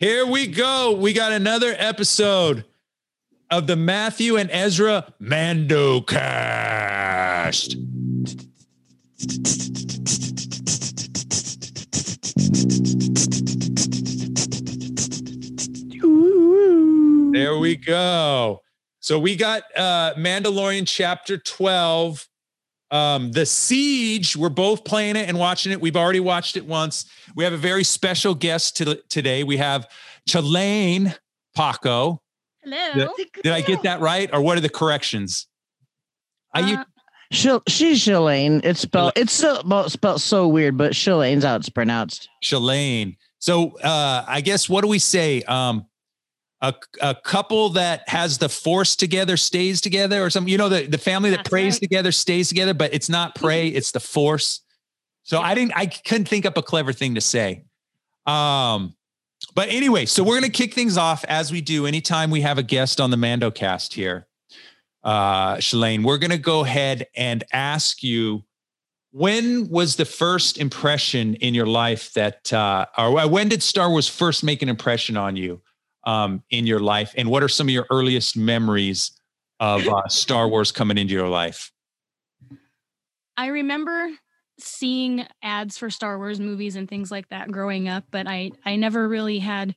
Here we go. We got another episode of the Matthew and Ezra Mando cast. There we go. So we got uh Mandalorian chapter 12. Um, the siege, we're both playing it and watching it. We've already watched it once. We have a very special guest to, today. We have Chalaine Paco. Hello. Did, did I get that right? Or what are the corrections? Are you Uh, Shil- she's Shalane. It's spelled. It's so well, spelled so weird, but Shalane's how it's pronounced. Chalaine? So uh I guess what do we say? Um a, a couple that has the force together stays together or something. You know, the, the family that That's prays right. together stays together, but it's not pray, it's the force. So I didn't I couldn't think up a clever thing to say. Um but anyway, so we're gonna kick things off as we do anytime we have a guest on the Mando cast here. Uh Shalane, we're gonna go ahead and ask you when was the first impression in your life that uh or when did Star Wars first make an impression on you um in your life and what are some of your earliest memories of uh, Star Wars coming into your life? I remember seeing ads for Star Wars movies and things like that growing up, but I I never really had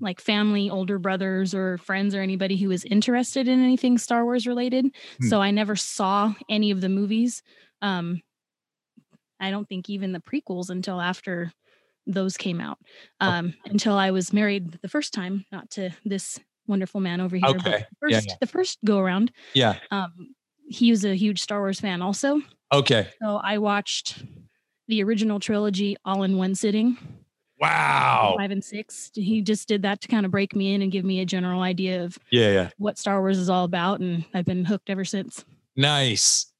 like family, older brothers or friends or anybody who was interested in anything Star Wars related. Hmm. So I never saw any of the movies. Um I don't think even the prequels until after those came out. Um until I was married the first time, not to this wonderful man over here. but Okay. the Yeah, First, yeah. the first go around, Yeah. um, he was a huge Star Wars fan also. Okay. So I watched the original trilogy all in one sitting, Wow. five and six. He just did that to kind of break me in and give me a general idea of Yeah, yeah. what Star Wars is all about. And I've been hooked ever since. Nice.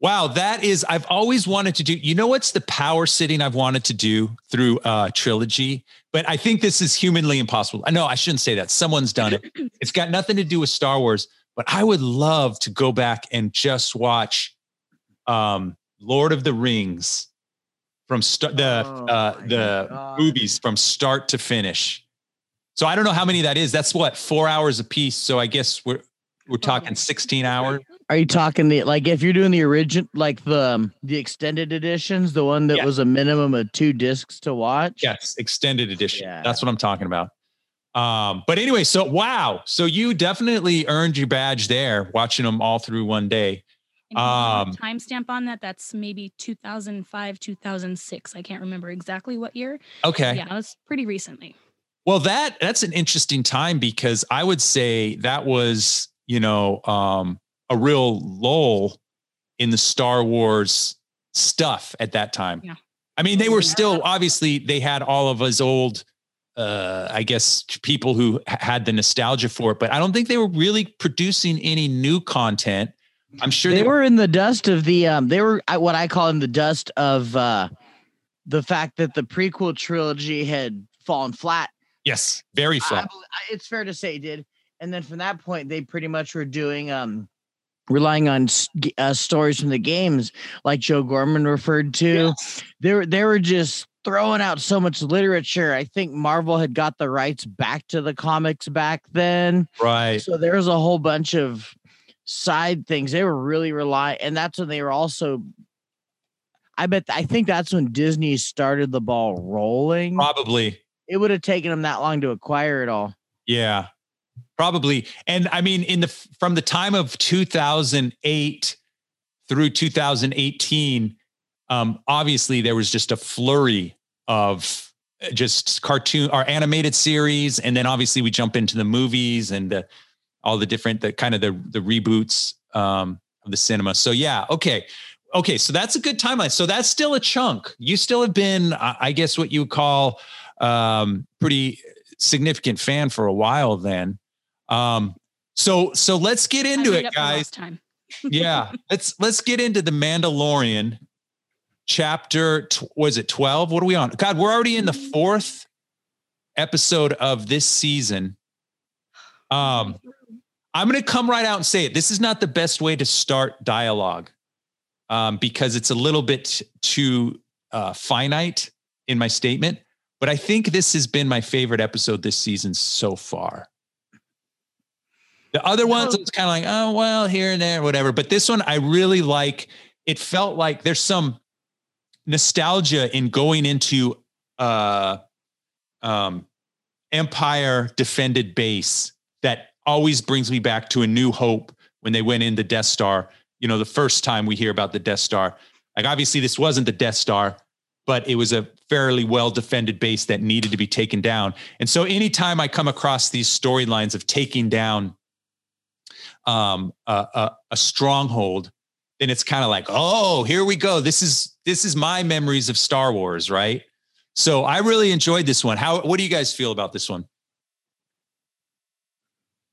Wow, that is I've always wanted to do. You know what's the power sitting I've wanted to do through uh trilogy, but I think this is humanly impossible. I know I shouldn't say that. Someone's done it. It's got nothing to do with Star Wars, but I would love to go back and just watch um Lord of the Rings from st- the Oh uh the God. movies from start to finish. So I don't know how many that is. That's what 4 hours a piece. So I guess we're we're talking 16 hours. Are you talking the like if you're doing the origin like the um, the extended editions, the one that Yeah. was a minimum of two discs to watch? Yes, extended edition. Yeah. That's what I'm talking about. Um, but anyway, so wow, so you definitely earned your badge there, watching them all through one day. And if you want Um, timestamp on that. That's maybe 2005, 2006. I can't remember exactly what year. Okay. Yeah, it was pretty recently. Well, that that's an interesting time because I would say that was, you know, um, a real lull in the Star Wars stuff at that time. Yeah. I mean, they were still obviously they had all of us old, uh, I guess, people who had the nostalgia for it, but I don't think they were really producing any new content. I'm sure They were in the dust of the um they were what I call in the dust of uh the fact that the prequel trilogy had fallen flat. yes, very flat. I I- it's fair to say it did. And then from that point, they pretty much were doing um relying on uh, stories from the games, like Joe Gorman referred to. They were they were just throwing out so much literature. I think Marvel had got the rights back to the comics back then, right. so there was a whole bunch of side things. They were really rely, and that's when they were also. I bet I think that's when Disney started the ball rolling. Probably. It would have taken them that long to acquire it all. Yeah, probably. And I mean, in the from the time of 2008 through 2018, um, obviously there was just a flurry of uh, just cartoon or animated series, and then obviously we jump into the movies and the, all the different the kind of the the reboots um, of the cinema. So yeah, okay. Okay, so that's a good timeline. So that's still a chunk. You still have been, I I guess, what you would call um, pretty significant fan for a while then. Um, so so let's get into it, guys. Time. yeah, let's let's get into the Mandalorian chapter. Tw- was it twelve? What are we on? God, we're already in the fourth episode of this season. Um, I'm going to come right out and say it. This is not the best way to start dialogue um, because it's a little bit too uh, finite in my statement. but I think this has been my favorite episode this season so far. The other ones, it's kind of like, oh, well, here and there, whatever. But this one, I really like. It felt like there's some nostalgia in going into uh um Empire defended base that always brings me back to a new hope when they went in the Death Star. You know, the first time we hear about the Death Star. Like obviously this wasn't the Death Star, but it was a fairly well defended base that needed to be taken down. And so anytime I come across these storylines of taking down um, a, a, a stronghold, then it's kind of like, oh, here we go. This is this is my memories of Star Wars, right? So I really enjoyed this one. How what do you guys feel about this one?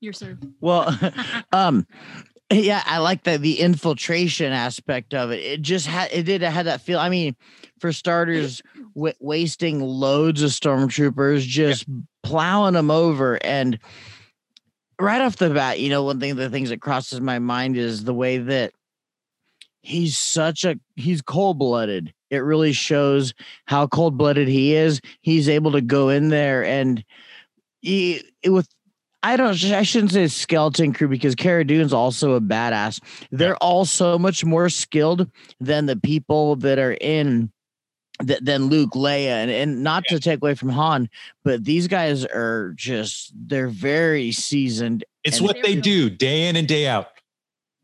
Your sir. Well, um, yeah, I like that the infiltration aspect of it. It just had it did it had that feel. I mean, for starters, w- wasting loads of stormtroopers, just yeah. plowing them over, and right off the bat, you know, one thing the things that crosses my mind is the way that he's such a he's cold blooded. It really shows how cold blooded he is. He's able to go in there and he with I don't I shouldn't say skeleton crew because Cara Dune's also a badass. They're all so much more skilled than the people that are in th- than Luke, Leia, and, and not yeah. to take away from Han, but these guys are just they're very seasoned. It's what they do day in and day out.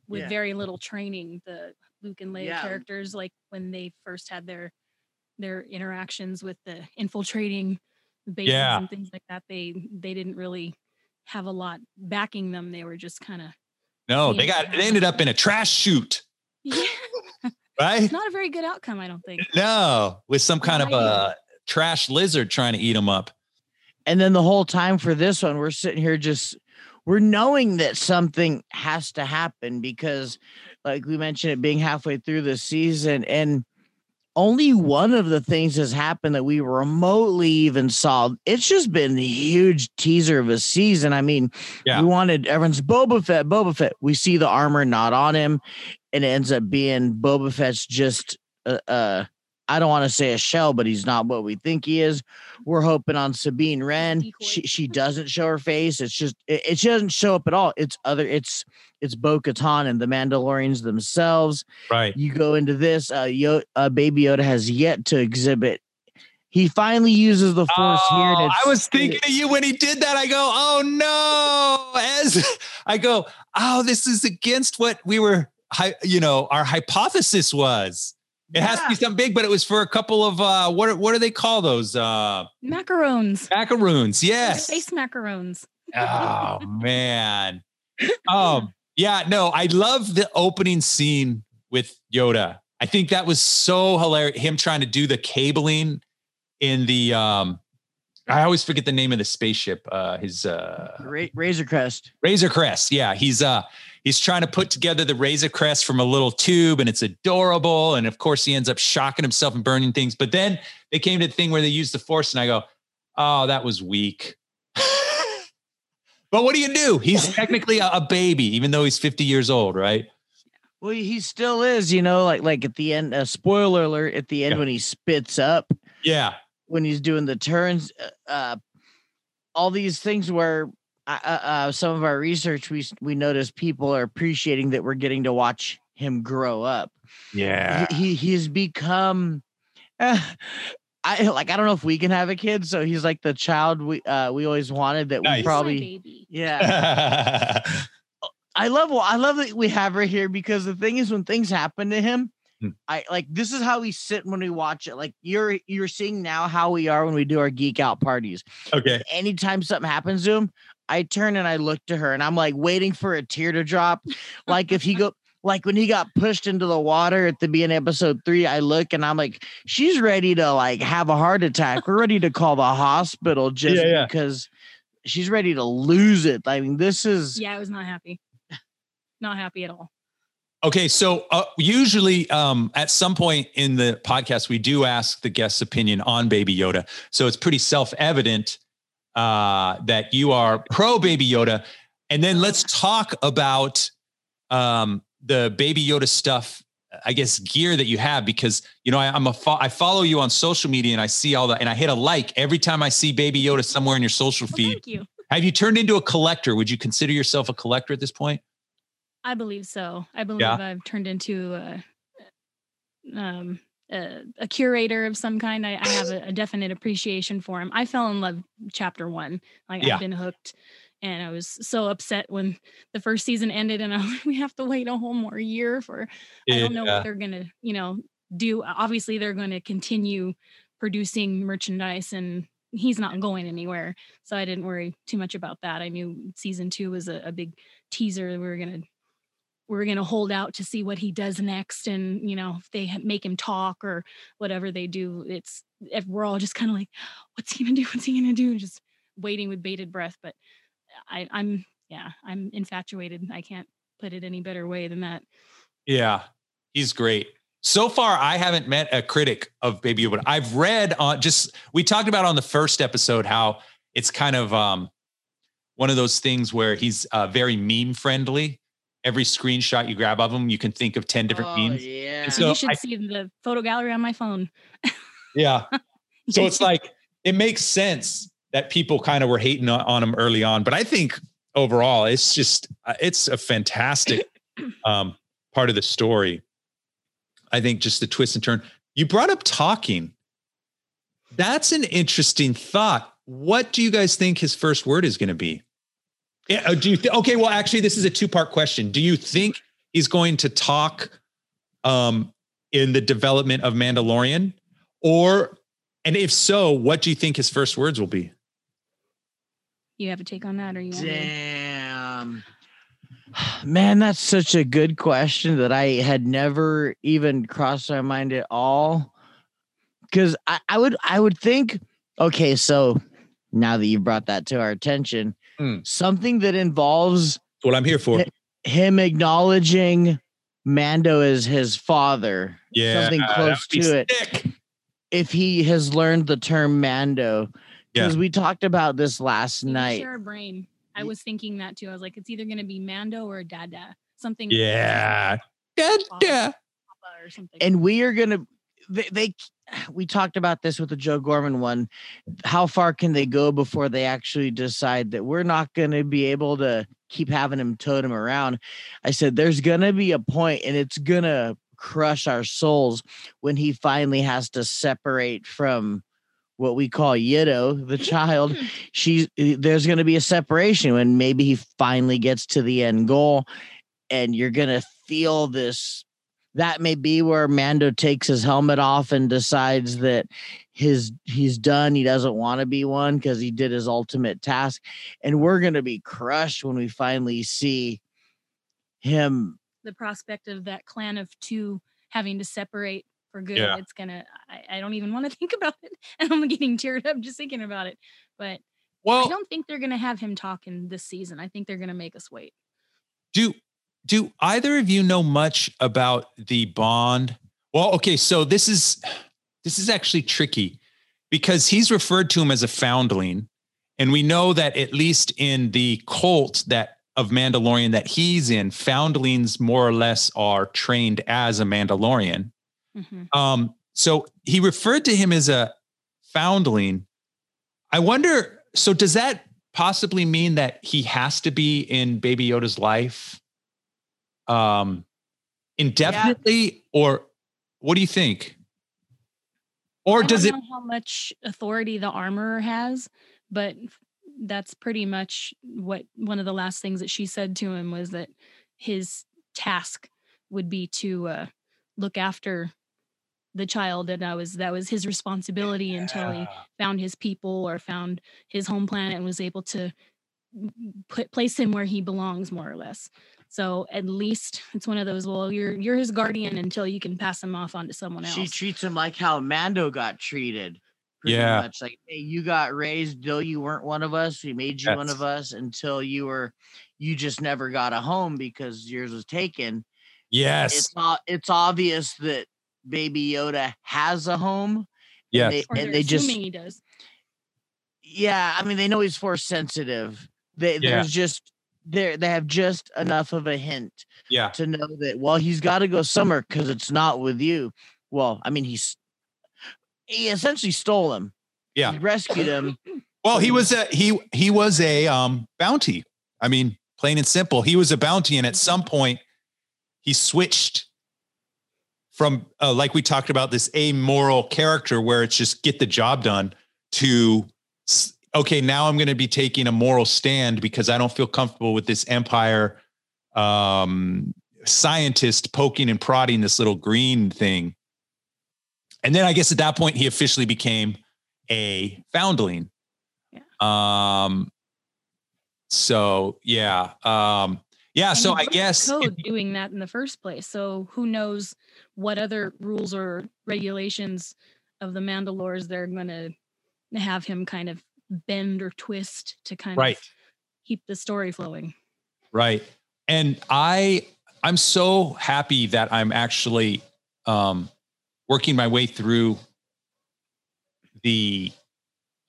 With yeah. very little training, the Luke and Leia characters, like when they first had their their interactions with the infiltrating bases and things like that, they they didn't really have a lot backing them. They were just kind of no, they got they ended up in a trash chute. Yeah. Right? It's not a very good outcome, I don't think. No, with some kind of a trash lizard trying to eat them up. And then the whole time for this one, we're sitting here just we're knowing that something has to happen because, like we mentioned, it being halfway through the season, and only one of the things has happened that we remotely even saw. It's just been a huge teaser of a season. I mean, yeah. we wanted everyone's Boba Fett, Boba Fett. We see the armor not on him, and it ends up being Boba Fett's just uh, uh I don't want to say a shell, but he's not what we think he is. We're hoping on Sabine Wren. She she doesn't show her face. It's just it, it, she doesn't show up at all. It's other it's it's Bo Katan and the Mandalorians themselves. Right. You go into this. Uh, Yoda, uh, Baby Yoda has yet to exhibit. He finally uses the force oh, here. I was thinking of you when he did that. I go, oh no! As I go, oh, this is against what we were, you know, our hypothesis was. It yeah. has to be something big, but it was for a couple of uh what what do they call those? Uh macaroons. Macaroons, yes. Space macaroons. oh man. Um yeah, no, I love the opening scene with Yoda. I think that was so hilarious. Him trying to do the cabling in the um I always forget the name of the spaceship. Uh his uh Ra- Razor Crest. Razor Crest. Yeah, he's uh he's trying to put together the razor crest from a little tube and it's adorable. And of course he ends up shocking himself and burning things. But then they came to the thing where they used the force and i go oh that was weak. But what do you do? He's technically a, a, baby even though he's 50 years old right? Well he still is you know like like at the end uh, spoiler alert at the end yeah. when he spits up. Yeah. When he's doing the turns uh, uh all these things where uh, uh, some of our research, we we noticed people are appreciating that we're getting to watch him grow up. Yeah, he, he he's become. Uh, I like. I don't know if we can have a kid, so he's like the child we uh we always wanted. That nice. we probably yeah. I love I love that we have her here because the thing is when things happen to him, hmm. I like this is how we sit when we watch it. Like you're you're seeing now how we are when we do our geek out parties. Okay. Anytime something happens to him, I turn and I look to her and I'm like waiting for a tear to drop. Like if he go like when he got pushed into the water at the beginning of episode three, I look and I'm like, she's ready to like have a heart attack. We're ready to call the hospital just yeah, yeah. because she's ready to lose it. I mean, this is yeah, I was not happy. Not happy at all. Okay, so uh, usually um, at some point in the podcast, we do ask the guest's opinion on Baby Yoda. So it's pretty self evident uh, that you are pro Baby Yoda. And then let's talk about um, the Baby Yoda stuff I guess gear that you have because you know I, am a fo- I follow you on social media and I see all that and I hit a like every time I see Baby Yoda somewhere in your social Well, feed. thank you. Have you turned into a collector? Would you consider yourself a collector at this point? I believe so. I believe Yeah. I've turned into a, um, a, a curator of some kind. I, I have a, a definite appreciation for him. I fell in love chapter one. Like Yeah. I've been hooked, and I was so upset when the first season ended, and I we have to wait a whole more year for. I don't know what they're gonna, you know, do. Obviously, they're going to continue producing merchandise and. He's not going anywhere, so I didn't worry too much about that. I knew season two was a, a big teaser. We were gonna we're going to hold out to see what he does next and you know if they make him talk or whatever they do it's if we're all just kind of like what's he going to do what's he going to do and just waiting with bated breath but i i'm yeah i'm infatuated i can't put it any better way than that Yeah, he's great. So far, I haven't met a critic of Baby Yoda. I've read on just we talked about on the first episode how it's kind of um one of those things where he's uh, very meme friendly. Every screenshot you grab of them, you can think of ten different Oh, memes. yeah. And so you should I- see the photo gallery on my phone Yeah. So it's like it makes sense that people kind of were hating on, on him early on, but I think overall it's just uh, it's a fantastic um, part of the story. I think just the twist and turn. You brought up talking. That's an interesting thought. What do you guys think his first word is going to be? Yeah, uh, do you th- okay? Well, actually, this is a two-part question. Do you think he's going to talk um, in the development of Mandalorian, or and if so, what do you think his first words will be? you have a take on that or you want me Damn. Man, that's such a good question that I had never even crossed my mind at all. Cause I, I would I would think, okay, so now that you brought that to our attention, Hmm. something that involves what I'm here for. him acknowledging Mando as his father, Yeah, something close would be to it. If he has learned the term Mando, Yeah. because we talked about this last We night. share a brain i was thinking that too i was like it's either going to be mando or dada something Yeah. Dada. or something and we are gonna they, they we talked about this with the joe gorman one. How far can they go before they actually decide that we're not gonna be able to keep having him tote him around? I said there's gonna be a point and it's gonna crush our souls when he finally has to separate from what we call Yido, the mm-hmm. child. Mm-hmm. She's eh, there's going to be a separation when maybe he finally gets to the end goal, and you're going to feel this that may be where Mando takes his helmet off and decides that his he's done. He doesn't want to be one because he did his ultimate task, and we're gonna be crushed when we finally see him. the prospect of that clan of two having to separate for good Yeah. it's gonna I, I don't even want to think about it and i'm getting teared up just thinking about it but i don't think they're gonna have him talking this season i think they're gonna make us wait do do either of you know much about the bond? Well, okay, so this is this is actually tricky because he's referred to him as a foundling, and we know that at least in the cult that of Mandalorian that he's in, foundlings more or less are trained as a Mandalorian. Mhm. Um, so he referred to him as a foundling. I wonder, so does that possibly mean that he has to be in Baby Yoda's life um indefinitely or what do you think? Or I does it don't know how much authority the armorer has but that's pretty much what one of the last things that she said to him was that his task would be to uh, look after the child and that was that was his responsibility until he found his people or found his home planet and was able to put place him where he belongs more or less so at least it's one of those well you're you're his guardian until you can pass him off onto someone else She treats him like how Mando got treated. pretty Yeah. much like hey, you got raised though you weren't one of us. We made you one of us until you were, you just never got a home because yours was taken. yes. It's not. It's obvious that Baby Yoda has a home. Yes. they- and they're they just he does yeah i mean they know he's force sensitive they, Yeah. there's just they they have just enough of a hint Yeah. to know that well he's got to go somewhere because it's not with you. Well, I mean he's he essentially stole him. Yeah. He rescued him. Well, he was a he he was a um bounty. I mean, plain and simple. He was a bounty, and at some point, he switched from uh, like we talked about this amoral character where it's just get the job done to s- okay now i'm going to be taking a moral stand because i don't feel comfortable with this empire um scientist poking and prodding this little green thing and then i guess at that point he officially became a foundling Yeah. um so yeah um yeah And so i guess code doing that in the first place. So who knows what other rules or regulations of the Mandalores they're going to have him kind of bend or twist to kind right of keep the story flowing. Right. And I I'm so happy that I'm actually um working my way through the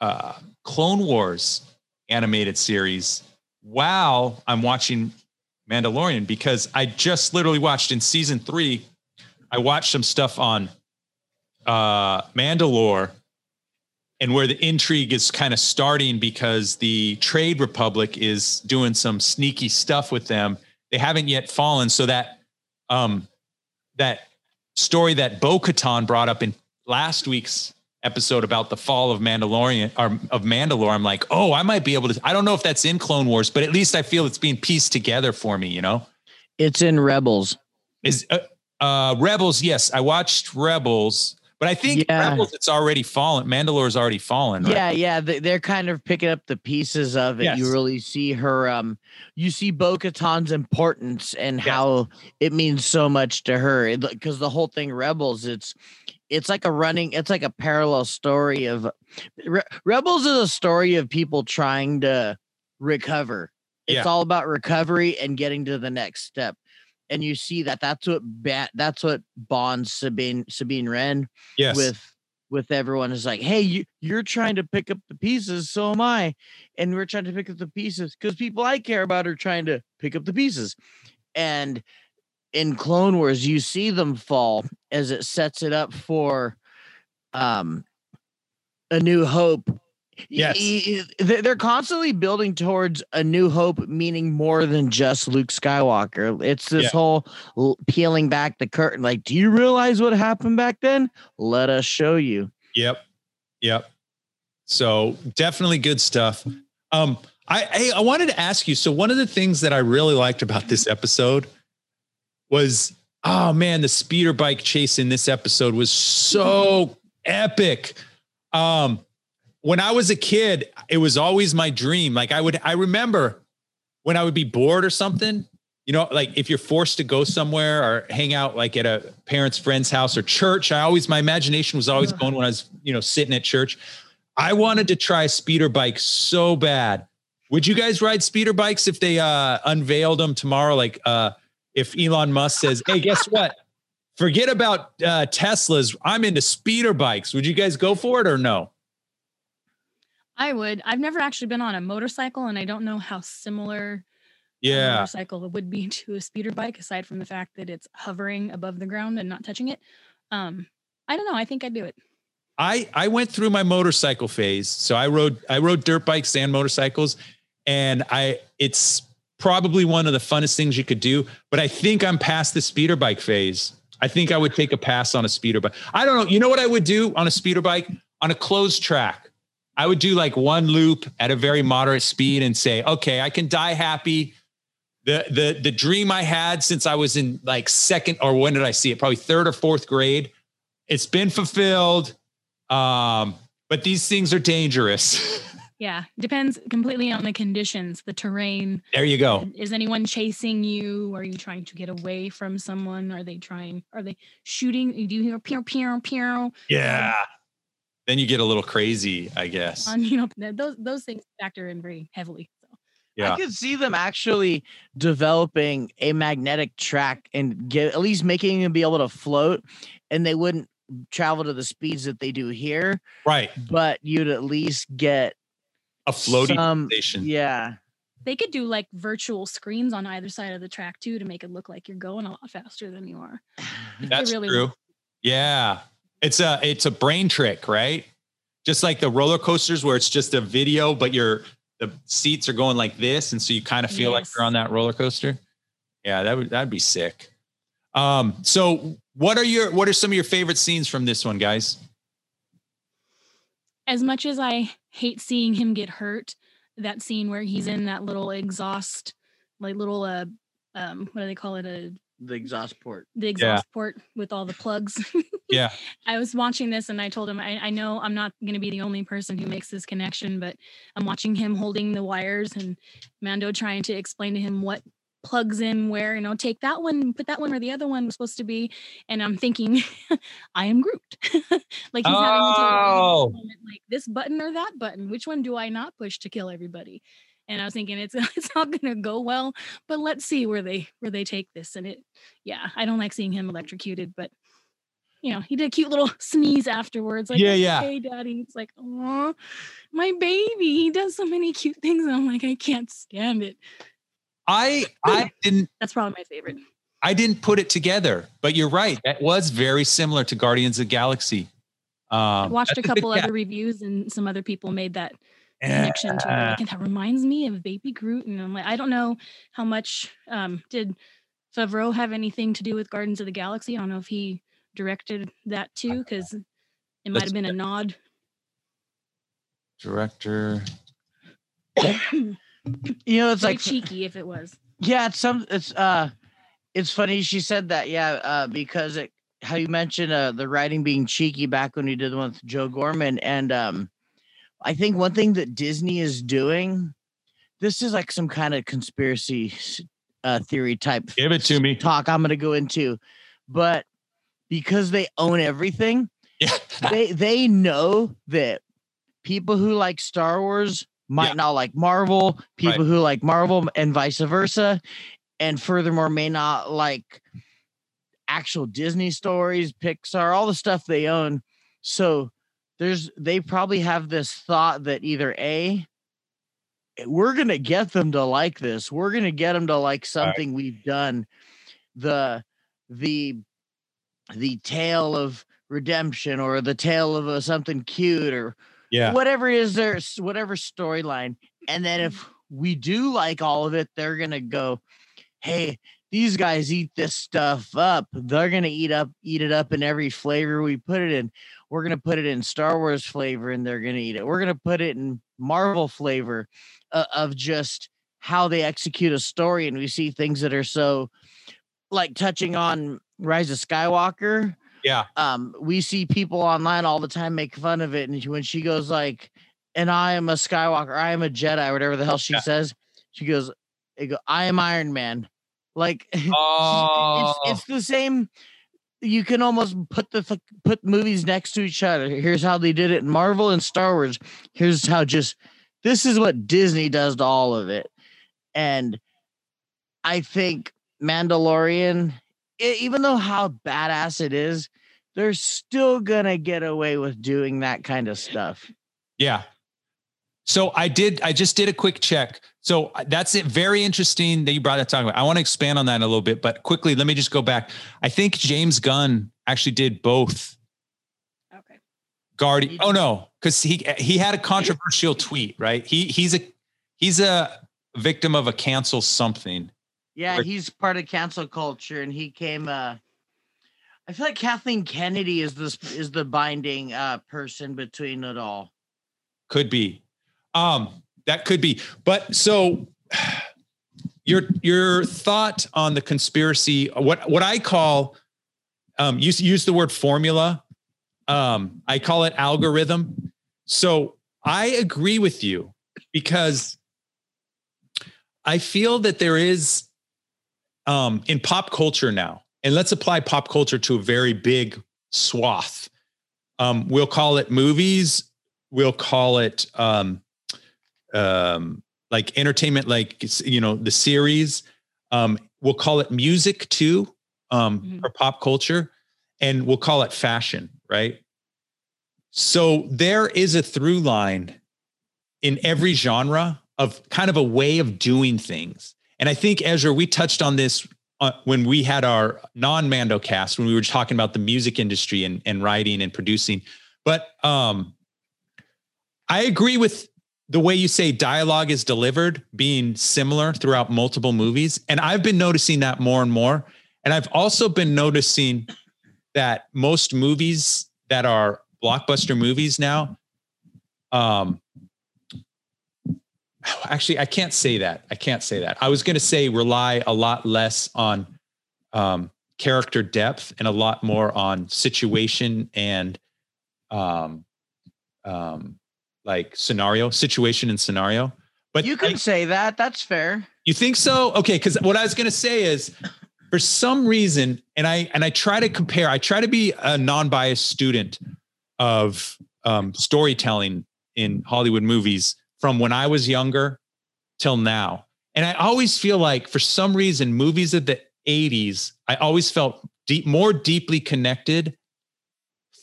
uh Clone Wars animated series while I'm watching Mandalorian because I just literally watched in season 3 I watched some stuff on uh Mandalore and where the intrigue is kind of starting because the trade republic is doing some sneaky stuff with them. They haven't yet fallen. So that um that story that bo-katan brought up in last week's episode about the fall of mandalorian or of mandalore i'm like oh i might be able to i don't know if that's in clone wars but at least i feel it's being pieced together for me you know? It's in Rebels. is uh, uh rebels yes. I watched rebels but i think Yeah. rebels it's already fallen mandalore's already fallen right? Yeah, yeah, they, they're kind of picking up the pieces of it. You really see her. Um, you see Bo-Katan's importance and Yes. how it means so much to her. Because the whole thing, Rebels, it's it's like a running. It's like a parallel story of Re- Rebels is a story of people trying to recover. It's Yeah. all about recovery and getting to the next step. And you see that that's what ba- that's what bonds Sabine Sabine Wren yes with with everyone is like, hey, you, you're trying to pick up the pieces, so am I, and we're trying to pick up the pieces because people I care about are trying to pick up the pieces, and in Clone Wars, you see them fall as it sets it up for um a new hope. Yes. y- y- they- They're constantly building towards a new hope, meaning more than just Luke Skywalker. It's this Yeah. whole peeling back the curtain. Like, do you realize what happened back then? Let us show you. Yep. Yep. So definitely good stuff. Um, I, I I wanted to ask you. So one of the things that I really liked about this episode was, oh man, the speeder bike chase in this episode was so epic. Um, when I was a kid, it was always my dream. Like I would, I remember when I would be bored or something, you know, like if you're forced to go somewhere or hang out like at a parent's friend's house or church, I always, my imagination was always going when I was, you know, sitting at church. I wanted to try a speeder bike so bad. Would you guys ride speeder bikes if they uh, unveiled them tomorrow? Like uh, if Elon Musk says, hey, guess what? Forget about uh, Teslas. I'm into speeder bikes. Would you guys go for it or no? I would. I've never actually been on a motorcycle and I don't know how similar a Yeah. motorcycle would be to a speeder bike aside from the fact that it's hovering above the ground and not touching it. Um I don't know. I think I'd do it. I I went through my motorcycle phase. So I rode I rode dirt bikes and motorcycles and I it's probably one of the funnest things you could do, but I think I'm past the speeder bike phase. I think I would take a pass on a speeder bike. I don't know. You know what I would do on a speeder bike? On a closed track. I would do like one loop at a very moderate speed and say, "Okay, I can die happy." The the the dream I had since I was in like second or when did I see it? Probably third or fourth grade. It's been fulfilled. Um, but these things are dangerous. Yeah. Depends completely on the conditions, the terrain. there you go. Is anyone chasing you? Are you trying to get away from someone? Are they trying are they shooting? Do You do hear pew pew pew Yeah. Then you get a little crazy, I guess. on you know those those things factor in very heavily. So Yeah. I could see them actually developing a magnetic track and get at least making them be able to float, and they wouldn't travel to the speeds that they do here, Right. but you'd at least get A floating some- station. Yeah, they could do like virtual screens on either side of the track too to make it look like you're going a lot faster than you are. That's really true. Yeah. It's a it's a brain trick, right? Just like the roller coasters where it's just a video, but you're the seats are going like this, and so you kind of feel yes. like you're on that roller coaster. Yeah, that would that'd be sick. Um, so what are your what are some of your favorite scenes from this one, guys? As much as I hate seeing him get hurt, that scene where he's in that little exhaust, like little uh um what do they call it? A the exhaust port. The exhaust yeah. port with all the plugs. yeah. I was watching this and I told him, I, I know I'm not going to be the only person who makes this connection, but I'm watching him holding the wires and Mando trying to explain to him what plugs in where, you know, take that one, put that one where the other one was supposed to be. And I'm thinking, I am Groot. like he's oh. having to like this button or that button. Which one do I not push to kill everybody? And I was thinking it's it's not going to go well, but let's see where they where they take this. And it, yeah, I don't like seeing him electrocuted, but you know, he did a cute little sneeze afterwards. Like, yeah, yeah. Hey, daddy. It's like, oh, my baby. He does so many cute things. And I'm like, I can't stand it. I I didn't. That's probably my favorite. I didn't put it together, but you're right. That was very similar to Guardians of Galaxy. Um, I watched a couple other reviews, and some other people made that connection to it. Like, and that reminds me of Baby Groot. And I'm like, I don't know how much um, did Favreau have anything to do with Guardians of the Galaxy. I don't know if he directed that too, because it might have been a nod. Director. you know, it's Very like cheeky if it was. Yeah, it's some. It's uh, it's funny she said that. Yeah, uh, because it how you mentioned uh the writing being cheeky back when you did the one with Joe Gorman and um I think one thing that Disney is doing, this is like some kind of conspiracy uh, theory type. Give it to me. Talk I'm going to go into, but because they own everything, yeah. they they know that people who like Star Wars might yeah. not like Marvel, people right. who like Marvel and vice versa, and furthermore may not like actual Disney stories, Pixar, all the stuff they own. So there's they probably have this thought that either a eh, we're gonna get them to like this we're gonna get them to like something right. we've done. The the the tale of redemption or the tale of a, something cute or yeah. whatever it is there whatever storyline. And then if we do like all of it they're gonna go hey these guys eat this stuff up. They're gonna eat up eat it up in every flavor we put it in we're going to put it in Star Wars flavor and they're going to eat it. We're going to put it in Marvel flavor uh, of just how they execute a story. And we see things that are so like touching on Rise of Skywalker. Yeah. Um, we see people online all the time make fun of it. And when she goes like, and I am a Skywalker, I am a Jedi, whatever the hell she yeah. says, she goes, I am Iron Man. Like oh. it's, it's the same you can almost put the put movies next to each other. Here's how they did it in Marvel and Star Wars. Here's how just this is what Disney does to all of it. And I think Mandalorian, even though how badass it is, they're still gonna get away with doing that kind of stuff. Yeah. So I did. I just did a quick check. So that's it. Very interesting that you brought that talk about. I want to expand on that a little bit, but quickly, let me just go back. I think James Gunn actually did both. Okay. Guardian. Oh no, because he he had a controversial tweet, right? He he's a he's a victim of a cancel something. Yeah, he's part of cancel culture, and he came. uh I feel like Kathleen Kennedy is this is the binding uh person between it all. Could be. Um, that could be. But so your your thought on the conspiracy, what what I call um use use the word formula. Um, I call it algorithm. So I agree with you because I feel that there is um in pop culture now, and let's apply pop culture to a very big swath. Um, we'll call it movies, we'll call it um um, like entertainment, like you know the series. Um, we'll call it music too, um, mm-hmm. or pop culture, and we'll call it fashion, right? So there is a through line in every genre of kind of a way of doing things. And I think Ezra, we touched on this uh, when we had our non-Mando cast when we were talking about the music industry and, and writing and producing. But um, I agree with the way you say dialogue is delivered being similar throughout multiple movies. And I've been noticing that more and more. And I've also been noticing that most movies that are blockbuster movies now, um, actually, I can't say that. I can't say that. I was going to say rely a lot less on um, character depth and a lot more on situation and um, um, like scenario, situation and scenario. But you can say that. That's fair. You think so? Okay, because what I was going to say is, for some reason, and I and I try to compare. I try to be a non-biased student of um, storytelling in Hollywood movies from when I was younger till now. And I always feel like, for some reason, movies of the '80s, I always felt deep, more deeply connected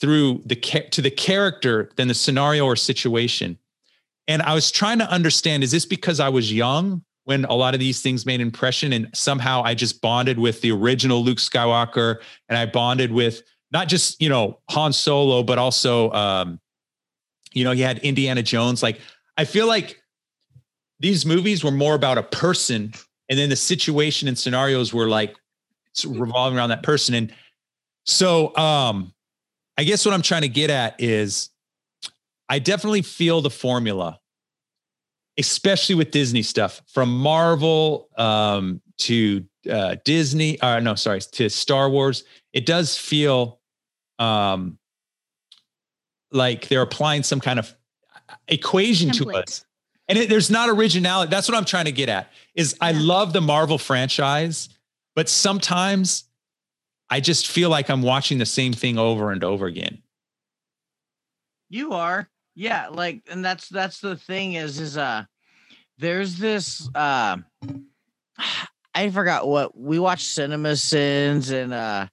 through the to the character than the scenario or situation. And I was trying to understand is this because I was young when a lot of these things made impression and somehow I just bonded with the original Luke Skywalker and I bonded with not just, you know, Han Solo but also um you know, you had Indiana Jones like I feel like these movies were more about a person and then the situation and scenarios were like revolving around that person and so um I guess what I'm trying to get at is I definitely feel the formula, especially with Disney stuff from Marvel um, to uh, Disney. Uh, no, sorry, to Star Wars. It does feel um, like they're applying some kind of equation Template. to us. And it, there's not originality. That's what I'm trying to get at. Is. I love the Marvel franchise, but sometimes I just feel like I'm watching the same thing over and over again. You are. Yeah, like and that's that's the thing is is uh there's this uh I forgot what we watch Cinema Sins and uh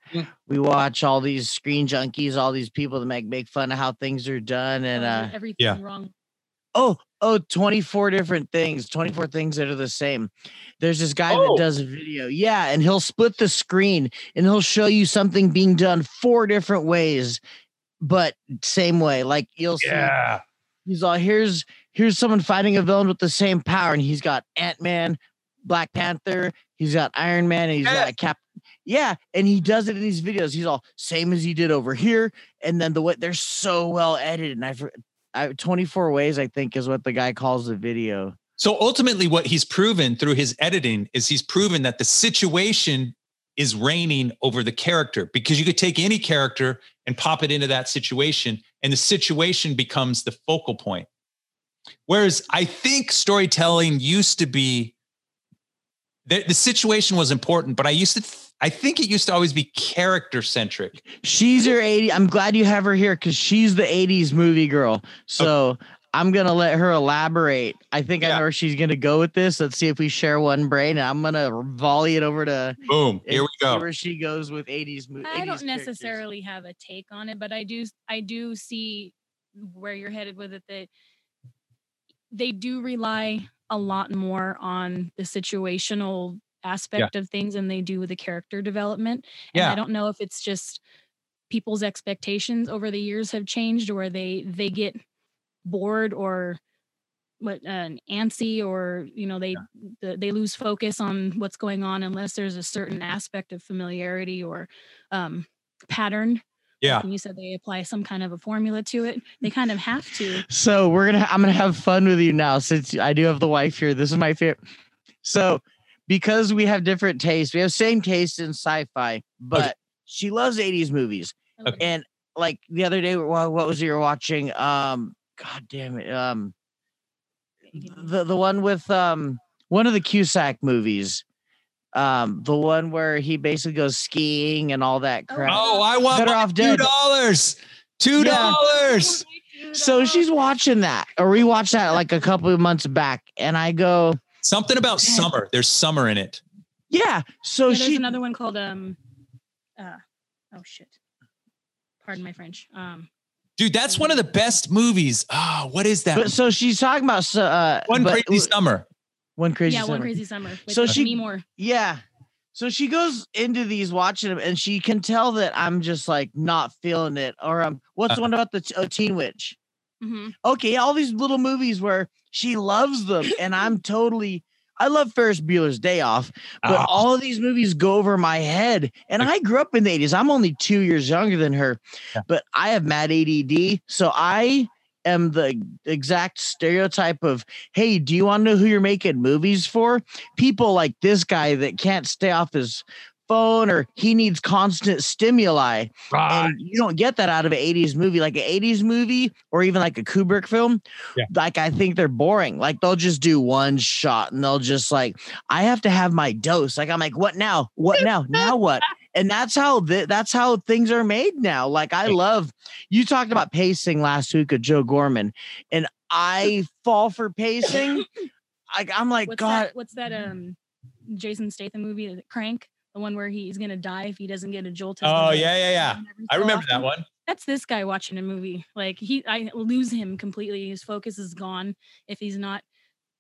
we watch all these screen junkies, all these people that make make fun of how things are done and uh everything yeah. wrong. Oh, oh, 24 different things, 24 things that are the same. There's this guy oh. that does a video. Yeah. And he'll split the screen and he'll show you something being done four different ways, but same way. Like you'll see. He's all here's here's someone fighting a villain with the same power, and he's got Ant Man, Black Panther, he's got Iron Man, and he's yeah. got Cap. Yeah, and he does it in these videos. He's all same as he did over here, and then the way they're so well edited. And I, I 24 ways, I think, is what the guy calls the video. So ultimately, what he's proven through his editing is he's proven that the situation is reigning over the character because you could take any character and pop it into that situation, and the situation becomes the focal point. Whereas I think storytelling used to be the, the situation was important, but I used to, th- I think it used to always be character centric. She's your 80. I'm glad you have her here because she's the 80s movie girl. So okay. I'm gonna let her elaborate. I think yeah. I know where she's gonna go with this. Let's see if we share one brain. And I'm gonna volley it over to boom. Here we go. Where she goes with 80s movies. I don't necessarily have a take on it, but I do I do see where you're headed with it that they do rely a lot more on the situational aspect yeah. of things than they do with the character development. And yeah. I don't know if it's just people's expectations over the years have changed or they they get bored or what uh, antsy or you know they yeah. the, they lose focus on what's going on unless there's a certain aspect of familiarity or um, pattern yeah and you said they apply some kind of a formula to it they kind of have to so we're gonna i'm gonna have fun with you now since i do have the wife here this is my favorite so because we have different tastes we have same taste in sci-fi but okay. she loves 80s movies okay. and like the other day what was you were watching um God damn it. Um, the the one with um one of the Cusack movies. Um, the one where he basically goes skiing and all that crap. Oh, I want Better off two dollars. Two dollars. Yeah. So she's watching that, or we watched that like a couple of months back, and I go something about summer. There's summer in it. Yeah. So yeah, there's another one called um, uh, oh shit, pardon my French. Um, Dude, that's one of the best movies. Oh, what is that? But so she's talking about uh, one but- crazy summer. one crazy yeah, one summer. crazy summer. With So so she- me more. Yeah. So she goes into these watching them, and she can tell that I'm just like not feeling it. Or um, what's the Uh. one about the t- oh, Teen Witch? hmm Okay, all these little movies where she loves them, and I'm totally. I love Ferris Bueller's Day Off, but Ah. all of these movies go over my head. And I grew up in the 80s. I'm only two years younger than her, Yeah. but I have mad ADD. So I am the exact stereotype of, hey, do you want to know who you're making movies for? People like this guy that can't stay off his phone or he needs constant stimuli. Right. And you don't get that out of an 80s movie, like an 80s movie or even like a Kubrick film. Yeah. Like I think they're boring. Like they'll just do one shot and they'll just like, I have to have my dose. Like I'm like, what now? What now? now what? And that's how th- that's how things are made now. Like I love you talked about pacing last week with Joe Gorman, and I fall for pacing. Like I'm like, What's God, that? What's that? Um, Jason Statham movie, is Crank, the one where he's gonna die if he doesn't get a jolt. Oh, yeah, yeah, yeah. I remember that one. That's this guy watching a movie. Like he, I lose him completely. His focus is gone if he's not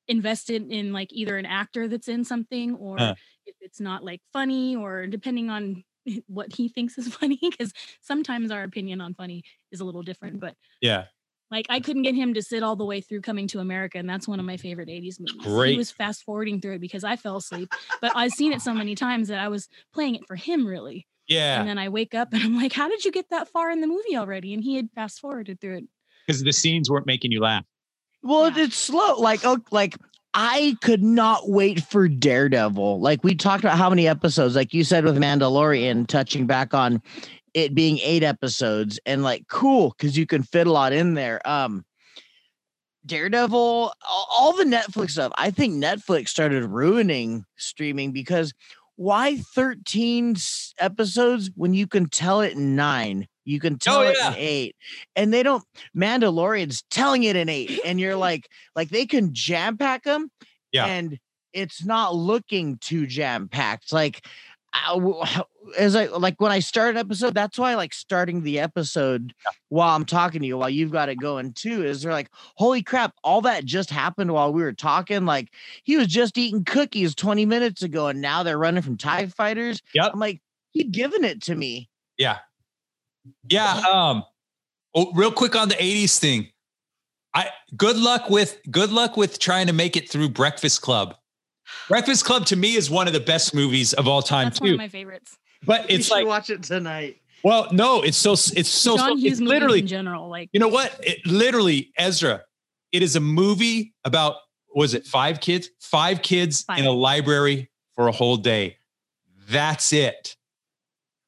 invested in like either an actor that's in something or Huh. if it's not like funny or depending on what he thinks is funny because sometimes our opinion on funny is a little different but Yeah. Like I couldn't get him to sit all the way through Coming to America, and that's one of my favorite '80s movies. Great. He was fast forwarding through it because I fell asleep, but I've seen it so many times that I was playing it for him really. Yeah. And then I wake up and I'm like, "How did you get that far in the movie already?" And he had fast forwarded through it. Because the scenes weren't making you laugh. Well, Yeah. it's slow. Like, oh, like I could not wait for Daredevil. Like we talked about how many episodes, like you said with Mandalorian, touching back on it being eight episodes, and like cool because you can fit a lot in there. Um, Daredevil, all, all the Netflix stuff. I think Netflix started ruining streaming because why 13 episodes when you can tell it in nine? You can tell it yeah. in eight, and they don't. Mandalorian's telling it in eight, and you're like, like they can jam pack them, Yeah. and it's not looking too jam packed. Like, I as I like when I start an episode, that's why I like starting the episode while I'm talking to you, while you've got it going too. Is they're like, holy crap, all that just happened while we were talking. Like he was just eating cookies 20 minutes ago, and now they're running from TIE fighters. Yep. I'm like, keep giving it to me. Yeah. Yeah. Um, oh, real quick on the 80s thing. I good luck with good luck with trying to make it through Breakfast Club. Breakfast Club to me is one of the best movies of all time That's one of my favorites. But You it's should like watch it tonight. well, no, it's so it's so, John so Hughes it's movies literally in general, like you know what? It literally, Ezra, it is a movie about was it five kids? Five kids Five. in a library for a whole day. That's it.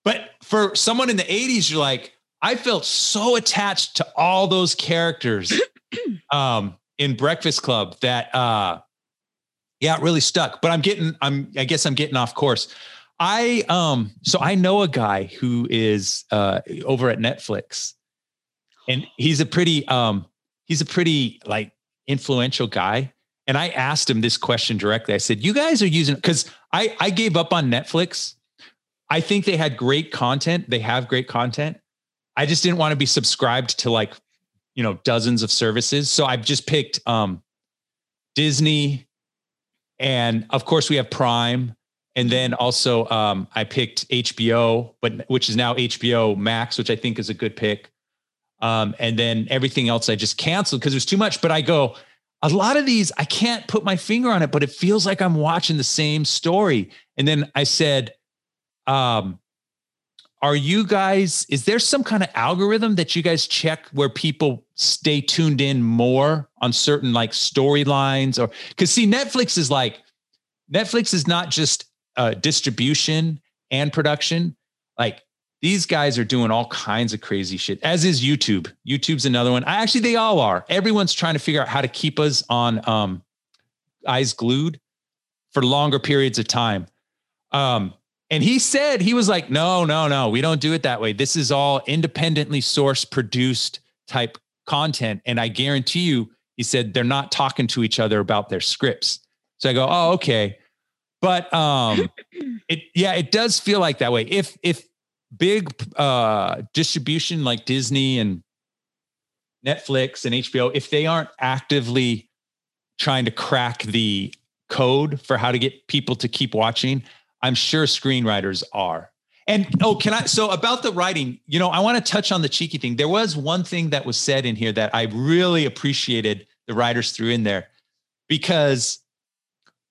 But for someone in the 80s, you're like, I felt so attached to all those characters um in Breakfast Club that uh yeah, it really stuck. But I'm getting, I'm I guess I'm getting off course. I um so I know a guy who is uh over at Netflix and he's a pretty um he's a pretty like influential guy and i asked him this question directly i said you guys are using because i i gave up on netflix i think they had great content they have great content i just didn't want to be subscribed to like you know dozens of services so i've just picked um disney and of course we have prime and then also um i picked hbo but which is now hbo max which i think is a good pick um, and then everything else I just canceled because it was too much. But I go, a lot of these, I can't put my finger on it, but it feels like I'm watching the same story. And then I said, um, are you guys, is there some kind of algorithm that you guys check where people stay tuned in more on certain like storylines or because see, Netflix is like, Netflix is not just uh, distribution and production. Like these guys are doing all kinds of crazy shit, as is YouTube. YouTube's another one. I, actually, they all are. Everyone's trying to figure out how to keep us on um, eyes glued for longer periods of time. Um, and he said, he was like, no, no, no, we don't do it that way. This is all independently sourced, produced type content. And I guarantee you, he said, they're not talking to each other about their scripts. So I go, oh, okay. But um, it, yeah, it does feel like that way. If, if, big uh distribution like Disney and Netflix and HBO, if they aren't actively trying to crack the code for how to get people to keep watching, I'm sure screenwriters are. And oh, can I? So about the writing, you know, I want to touch on the cheeky thing. There was one thing that was said in here that I really appreciated the writers threw in there because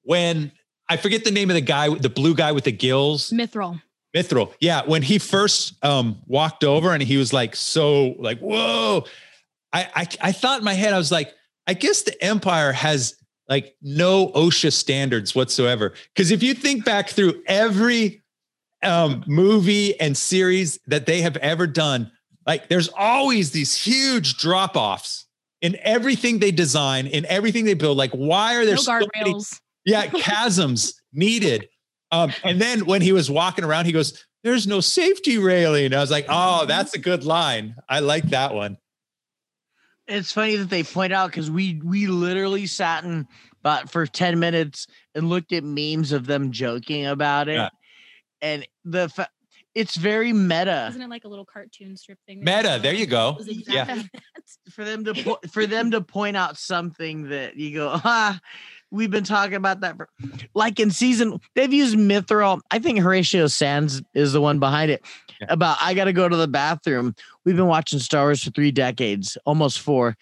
when I forget the name of the guy, the blue guy with the gills, Mythrol. Mythrol. Yeah. When he first um, walked over and he was like, so like, whoa. I, I I thought in my head, I was like, I guess the Empire has like no OSHA standards whatsoever. Because if you think back through every um, movie and series that they have ever done, like there's always these huge drop offs in everything they design, in everything they build. Like, why are there no so many, yeah, chasms needed? Um, and then when he was walking around, he goes, There's no safety railing. I was like, Oh, that's a good line. I like that one. It's funny that they point out because we we literally sat and but for 10 minutes and looked at memes of them joking about it. Yeah. And the fa- it's very meta Isn't it like a little cartoon strip thing? Meta, there you go. It was Yeah. for them to po- for them to point out something that you go, ah, we've been talking about that for like in season they've used Mythrol. I think Horatio Sanz is the one behind it. Yeah. About I gotta go to the bathroom. We've been watching Star Wars for three decades, almost four.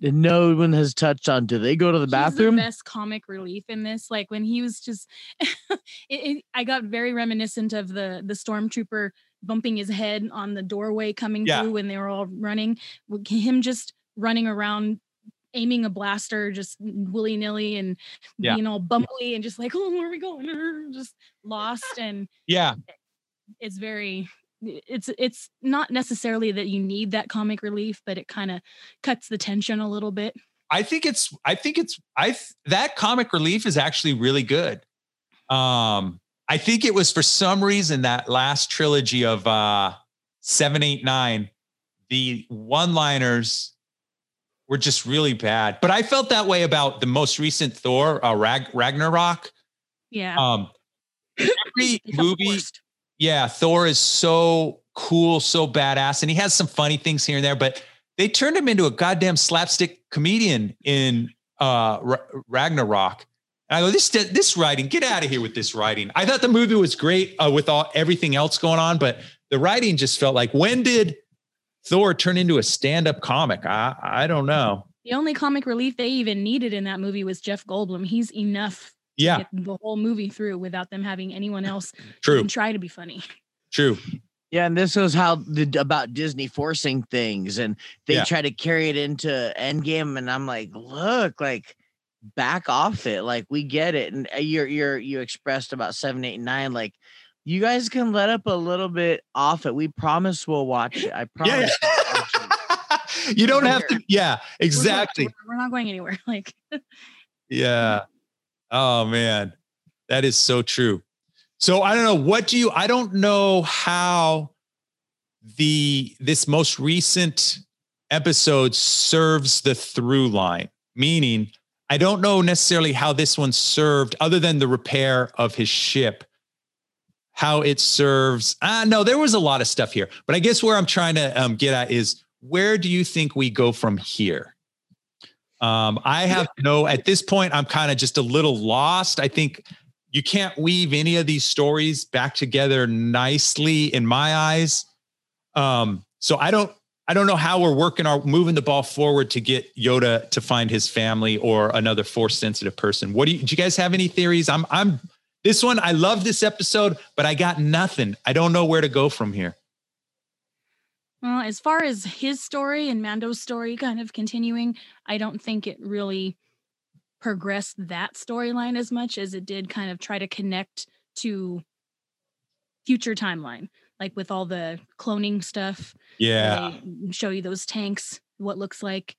No one has touched on. Do they go to the He's bathroom? the best comic relief in this. Like when he was just, it, it, I got very reminiscent of the the stormtrooper bumping his head on the doorway coming Yeah. through when they were all running. Him just running around, aiming a blaster just willy nilly and Yeah. being all bumbly and just like, oh, where are we going? Just lost and Yeah. it's very it's it's not necessarily that you need that comic relief but it kind of cuts the tension a little bit I think it's I think it's I th- that comic relief is actually really good. Um I think it was for some reason that last trilogy of uh 7 8 9 the one-liners were just really bad. But I felt that way about the most recent Thor uh, Rag- Ragnarok. yeah Um every movie yeah, Thor is so cool, so badass, and he has some funny things here and there, but they turned him into a goddamn slapstick comedian in uh Ra- Ragnarok. And I go, this this writing, get out of here with this writing. I thought the movie was great uh, with all everything else going on, but the writing just felt like when did Thor turn into a stand-up comic? I I don't know. the only comic relief they even needed in that movie was jeff goldblum he's enough to Yeah, get the whole movie through without them having anyone else true, even try to be funny true. Yeah, and this was how the about Disney forcing things, and they Yeah. try to carry it into Endgame, and I'm like, look, like back off it, like we get it, and uh, you're you're you expressed about seven, eight, nine, like you guys can let up a little bit off it. We promise we'll watch it. I promise. Yeah, we'll watch it. you don't have to. Yeah, exactly. We're- we're not going anywhere like Yeah. Oh man, that is so true. So I don't know what do you I don't know how the this most recent episode serves the through line. Meaning, I don't know necessarily how this one served other than the repair of his ship. How it serves. Ah, no, there was a lot of stuff here. But I guess where I'm trying to um, get at is where do you think we go from here? Um, I have no, at this point, I'm kind of just a little lost. I think you can't weave any of these stories back together nicely in my eyes. Um, so I don't, I don't know how we're working our moving the ball forward to get Yoda to find his family or another force sensitive person. What do you, do you guys have any theories? I'm, I'm this one. I love this episode, but I got nothing. I don't know where to go from here. Well, as far as his story and Mando's story kind of continuing, I don't think it really progressed that storyline as much as it did kind of try to connect to future timeline, like with all the cloning stuff. Yeah. Show you those tanks, what looks like,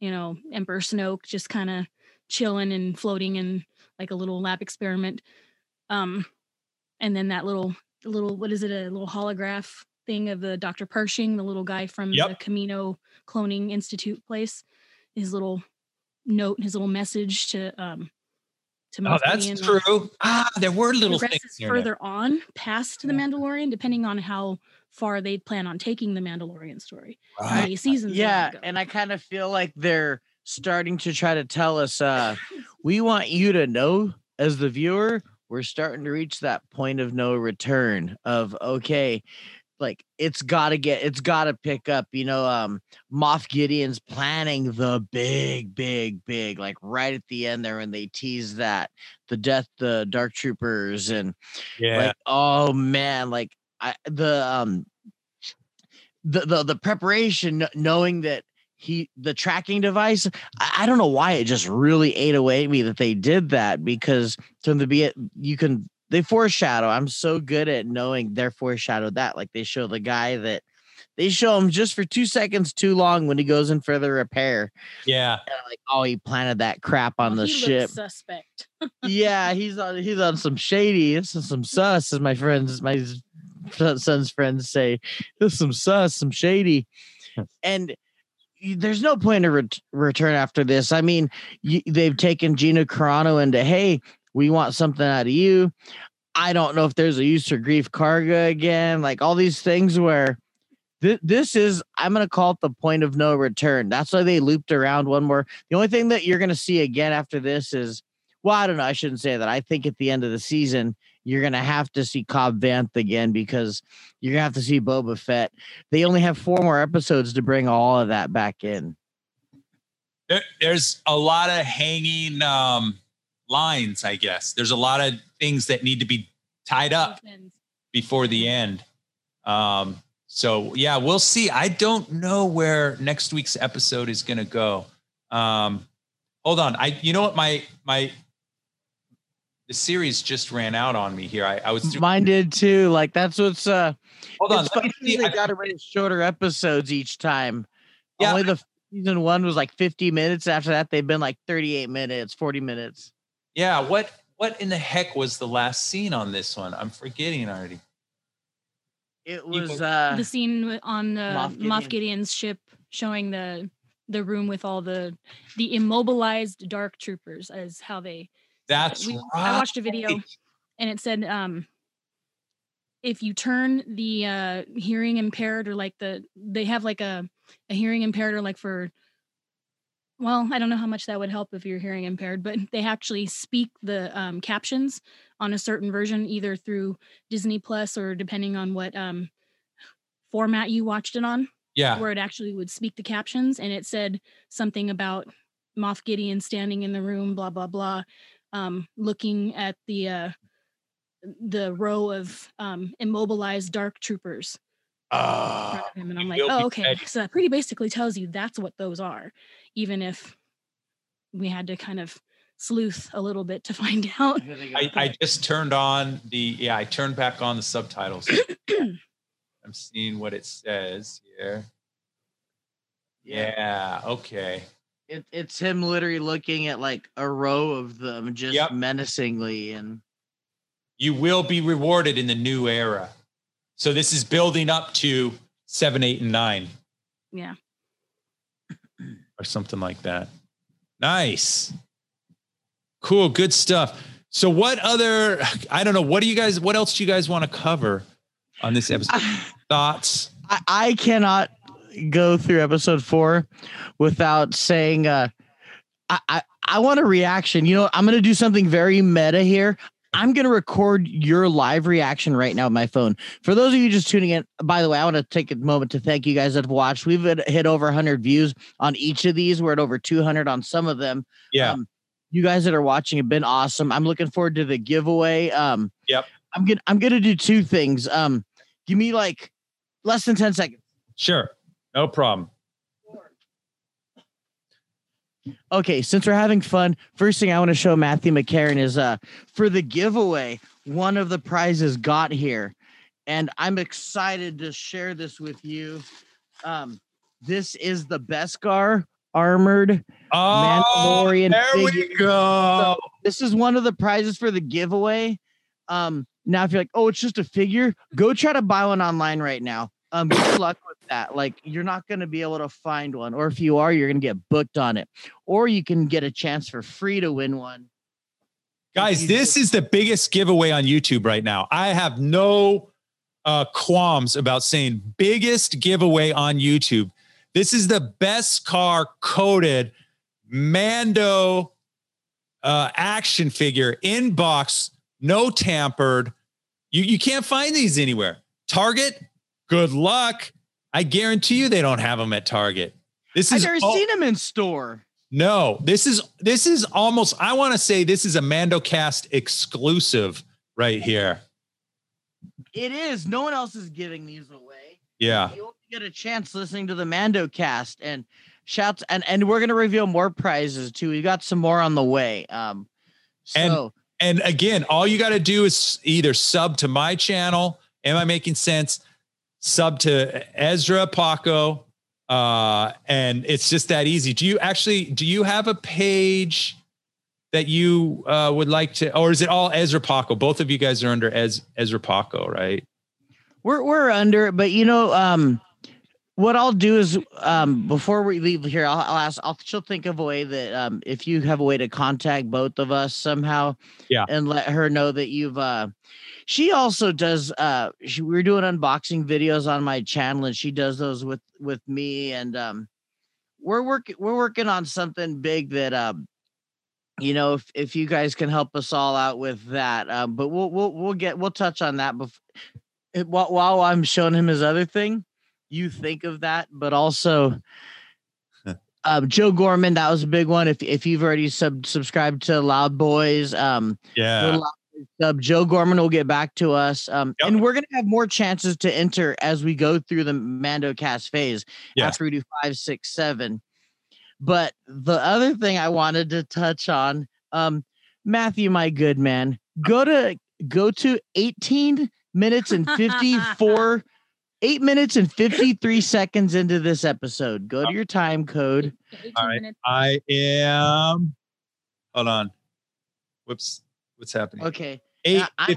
you know, Emperor Snoke just kind of chilling and floating in like a little lab experiment. Um, and then that little little what is it, a little holograph thing of the Dr. Pershing, the little guy from Yep. the Kamino Cloning Institute place, his little note, his little message to um to Oh, that's Gideon. true. Ah, there were little things progresses here. further on past the Mandalorian, depending on how far they plan on taking the Mandalorian story. Right. many seasons? they yeah, and I kind of feel like they're starting to try to tell us uh we want you to know as the viewer we're starting to reach that point of no return of okay like it's got to get it's got to pick up you know um moff gideon's planning the big big big like right at the end there when they tease that the death the dark troopers and Yeah. like oh man like i the um the the, the preparation knowing that he the tracking device I, I don't know why it just really ate away at me that they did that because from the be you can they foreshadow i'm so good at knowing they're foreshadowed that like they show the guy that they show him just for two seconds too long when he goes in for the repair yeah. and like oh he planted that crap on Well, the he ship Suspect. yeah, he's on he's on some shady. This is some sus, as my friends, my son's friends say. This is some sus, some shady, and y- there's no point to ret- return after this. I mean, y they've taken Gina Carano into hey, we want something out of you. I don't know if there's a use for Greef Karga again, like all these things where. thi- This is, I'm going to call it the point of no return. That's why they looped around one more. The only thing that you're going to see again after this is well, I don't know. I shouldn't say that. I think at the end of the season, you're gonna have to see Cobb Vanth again because you're gonna have to see Boba Fett. They only have four more episodes to bring all of that back in. There, there's a lot of hanging um, lines, I guess. There's a lot of things that need to be tied up before the end. Um, so yeah, we'll see. I don't know where next week's episode is going to go. Um, hold on. I, you know what? My, my, the series just ran out on me here. I, I was, through, Mine did too. Like that's what's uh. hold on. it's funny see. they I- got to write shorter episodes each time. Yeah. Only the season one was like 50 minutes. After that, they've been like 38 minutes, 40 minutes. yeah. What, what in the heck was the last scene on this one? I'm forgetting already. It was uh. the scene on the Moff Moff, Gideon's ship showing the the room with all the the immobilized dark troopers as how they That's we- right. I watched a video and it said um if you turn the uh hearing impaired or like the they have like a a hearing impaired or like for well i don't know how much that would help if you're hearing impaired but they actually speak the um, captions on a certain version either through disney plus or depending on what um format you watched it on Yeah. where it actually would speak the captions and it said something about Moff Gideon standing in the room, blah blah blah, um, looking at the uh, the row of um, immobilized dark troopers in front of him, and I'm like, oh okay, ready. so that pretty basically tells you that's what those are, even if we had to kind of sleuth a little bit to find out. I, I just turned on the yeah, I turned back on the subtitles. I'm seeing what it says here. Yeah, okay. It, it's him literally looking at like a row of them just Yep. menacingly and You will be rewarded in the new era. So this is building up to seven, eight, and nine, Yeah. or something like that. Nice. Cool, good stuff. So what other I don't know, what do you guys what else do you guys want to cover on this episode? Thoughts? I, I cannot go through episode four without saying uh I, I, I want a reaction. You know, I'm gonna do something very meta here. I'm gonna record your live reaction right now with my phone. For those of you just tuning in, by the way, I want to take a moment to thank you guys that have watched. We've hit, hit over 100 views on each of these. We're at over 200 on some of them. Yeah. Um, you guys that are watching have been awesome. I'm looking forward to the giveaway. Um, Yep. I'm gonna I'm gonna do two things. Um, give me like less than 10 seconds. Sure. No problem. Okay, since we're having fun, first thing I want to show Matthew McCarran is uh for the giveaway, one of the prizes got here. And I'm excited to share this with you. Um, this is the Beskar armored Oh, Mandalorian there we figure. go. This is one of the prizes for the giveaway. Um, now if you're like, oh, it's just a figure, go try to buy one online right now. Um, good luck that. Like, you're not going to be able to find one, or if you are, you're going to get booked on it, or you can get a chance for free to win one. Guys, this just- is the biggest giveaway on YouTube right now. I have no uh, qualms about saying biggest giveaway on YouTube. This is the Beskar coated Mando uh, action figure in box, no tampered. You you can't find these anywhere. Target, good luck. I guarantee you they don't have them at Target. This I've is never all- seen him in store. no, this is this is almost. I want to say this is a Mando Cast exclusive right here. It is. No one else is giving these away. Yeah, You only get a chance listening to the Mando cast and shouts and and we're gonna reveal more prizes too. We got some more on the way. Um And- so and again, all you got to do is either sub to my channel. Am I making sense? Sub to Ezra Paco, uh, and it's just that easy. Do you actually do you have a page that you uh, would like to, or is it all Ezra Paco? Both of you guys are under Ez, Ezra Paco, right? we're we're under, but you know, um what I'll do is um before we leave here, I'll, I'll ask I'll she'll think of a way that um if you have a way to contact both of us somehow Yeah. and let her know that you've uh she also does uh she, we're doing unboxing videos on my channel and she does those with with me and um we're working we're working on something big that um you know if if you guys can help us all out with that um but we'll we'll we'll get we'll touch on that before while, while I'm showing him his other thing you think of that but also um Joe Gorman that was a big one if if you've already sub subscribed to Loud Boys um Yeah. Little sub Joe Gorman will get back to us um Yep. and we're gonna have more chances to enter as we go through the Mando cast phase Yes. after we do five six seven but the other thing I wanted to touch on um Matthew my good man go to go to 18 minutes and 54 8 minutes and 53 seconds into this episode go to your time code All right. minutes. I am. Hold on. Whoops. What's happening? okay Eight Yeah, I-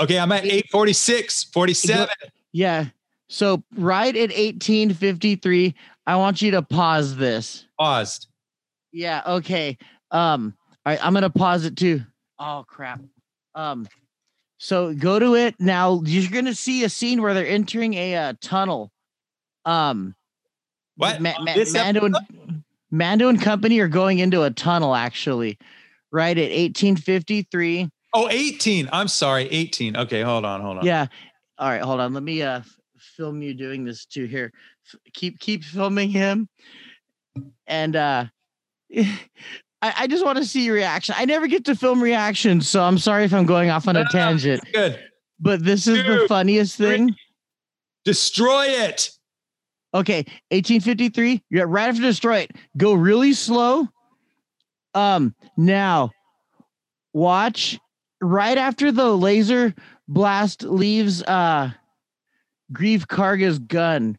Okay, I'm at eight forty six, forty seven. Yeah. So right at 1853, I want you to pause this. Paused. Yeah, okay. Um, all right, I'm gonna pause it too. Oh crap. Um, so go to it now. You're gonna see a scene where they're entering a uh, tunnel. Um, What? Ma- Ma- This Mando and Mando and company are going into a tunnel actually, right at 1853. Oh, 18. I'm sorry, 18. Okay, hold on, hold on. Yeah. All right, hold on. Let me uh film you doing this too here. F- keep keep filming him. And uh I, I just want to see your reaction. I never get to film reactions, so I'm sorry if I'm going off on a no, tangent. Good. But this is the funniest thing. Destroy it. Okay, 1853. You're right after destroy it. Go really slow. Um, now watch right after the laser blast leaves uh Greef Karga's gun.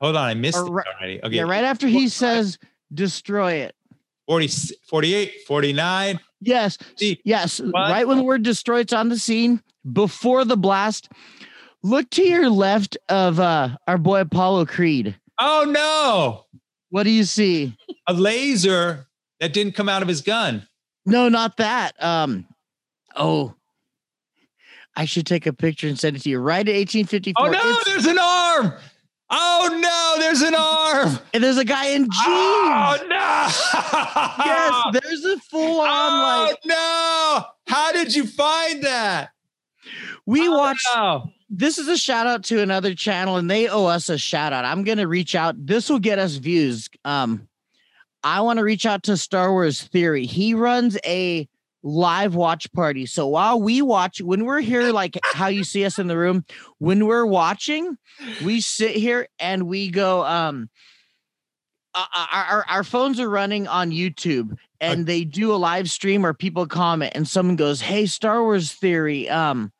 Hold on, I missed Or it already. Okay. Yeah, right after he 45. says destroy it. 40, 48, 49. Yes, See, yes. what? Right when the word destroy it's on the scene before the blast. Look to your left of uh our boy Apollo Creed. Oh no. What do you see? A laser that didn't come out of his gun. No, not that. Um, oh, I should take a picture and send it to you. Right at 1854. Oh no, It's- there's an arm. Oh no, there's an arm. and there's a guy in jeans. Oh no. yes, there's a full on Oh like no! How did you find that? we Oh, watched. no. This is a shout out to another channel, and they owe us a shout out. I'm gonna reach out. This will get us views. Um, I want to reach out to Star Wars Theory. He runs a live watch party. So while we watch, when we're here, like how you see us in the room, when we're watching, we sit here and we go. Um, our our, our phones are running on YouTube, and they do a live stream or people comment, and someone goes, "Hey, Star Wars Theory, um."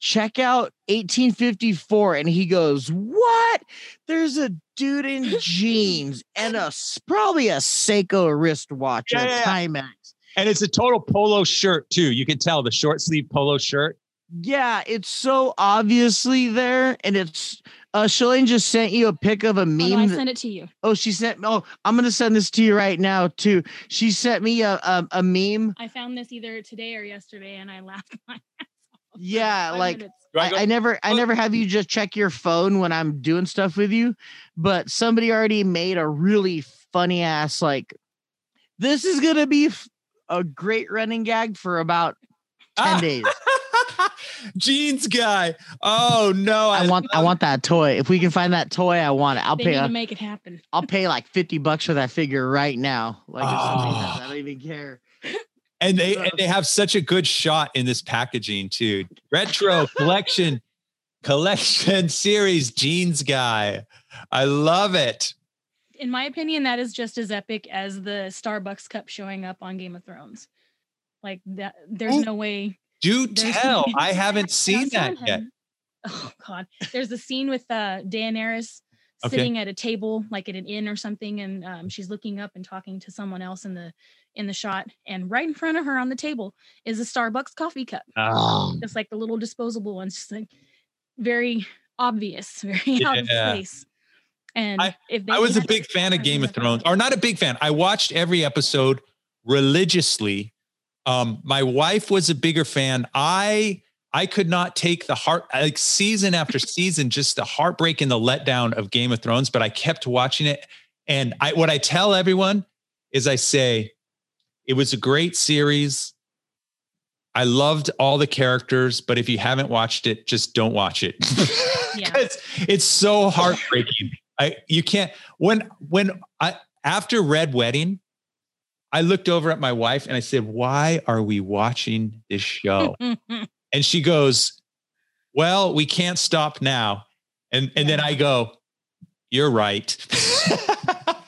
Check out 1854 and he goes what there's a dude in jeans and a probably a Seiko wristwatch Yeah, a yeah, yeah. Timex And it's a total polo shirt too. You can tell the short sleeve polo shirt. yeah it's so obviously there and it's uh Shalane just sent you a pic of a Oh, meme no, I sent it to you. oh she sent oh I'm gonna send this to you right now too she sent me a a, a meme I found this either today or yesterday, and I laughed my Yeah, like I I, never I Oh. never have you just check your phone when I'm doing stuff with you, but somebody already made a really funny ass like this is gonna be f- a great running gag for about 10 Ah. days. jeans guy. Oh no, I want I want that toy. If we can find that toy, I want it. I'll They pay need a, to make it happen. I'll pay like 50 bucks for that figure right now. Like if somebody does, Oh. I don't even care. And they and they have such a good shot in this packaging too. Retro collection collection series jeans guy. I love it. In my opinion, that is just as epic as the Starbucks cup showing up on Game of Thrones. Like that, there's Oh, no way. Do There's tell. I haven't seen that someone yet. Oh God, there's a scene with uh, Daenerys Okay. sitting at a table, like at an inn or something, and um, she's looking up and talking to someone else in the in the shot. And right in front of her on the table is a Starbucks coffee cup, Oh, just like the little disposable ones, just like very obvious, very out of place. And I- if they I was a big fan of Game of. Thrones, or not a big fan. I watched every episode religiously. Um, my wife was a bigger fan. I I could not take the heart like season after season, just the heartbreak and the letdown of Game of Thrones. But I kept watching it, and I what I tell everyone is I say it was a great series. I loved all the characters, but if you haven't watched it, just don't watch it. Yeah. Because it's so heartbreaking. I you can't when when I after Red Wedding, I looked over at my wife and I said, "Why are we watching this show?" and she goes, "Well, we can't stop now." And and then I go, "You're right."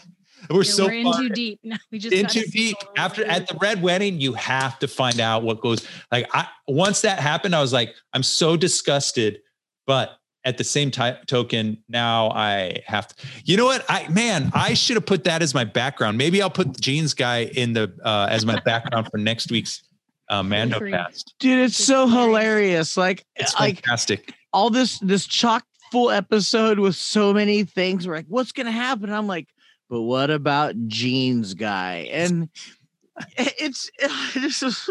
We're Yeah, so we're in far too deep. No, we just in too deep. all After at the red wedding, you have to find out what goes. Like I once that happened, I was like, I'm so disgusted, but at the same time token, now I have to. You know what? I man, I should have put that as my background. Maybe I'll put the jeans guy in the uh, as my background for next week's uh, Mando cast. Dude, it's It's so hilarious. hilarious. Like It's like fantastic. all this this chock full episode with so many things. We're like, what's gonna happen? I'm like, but what about Jeans guy? And it's this is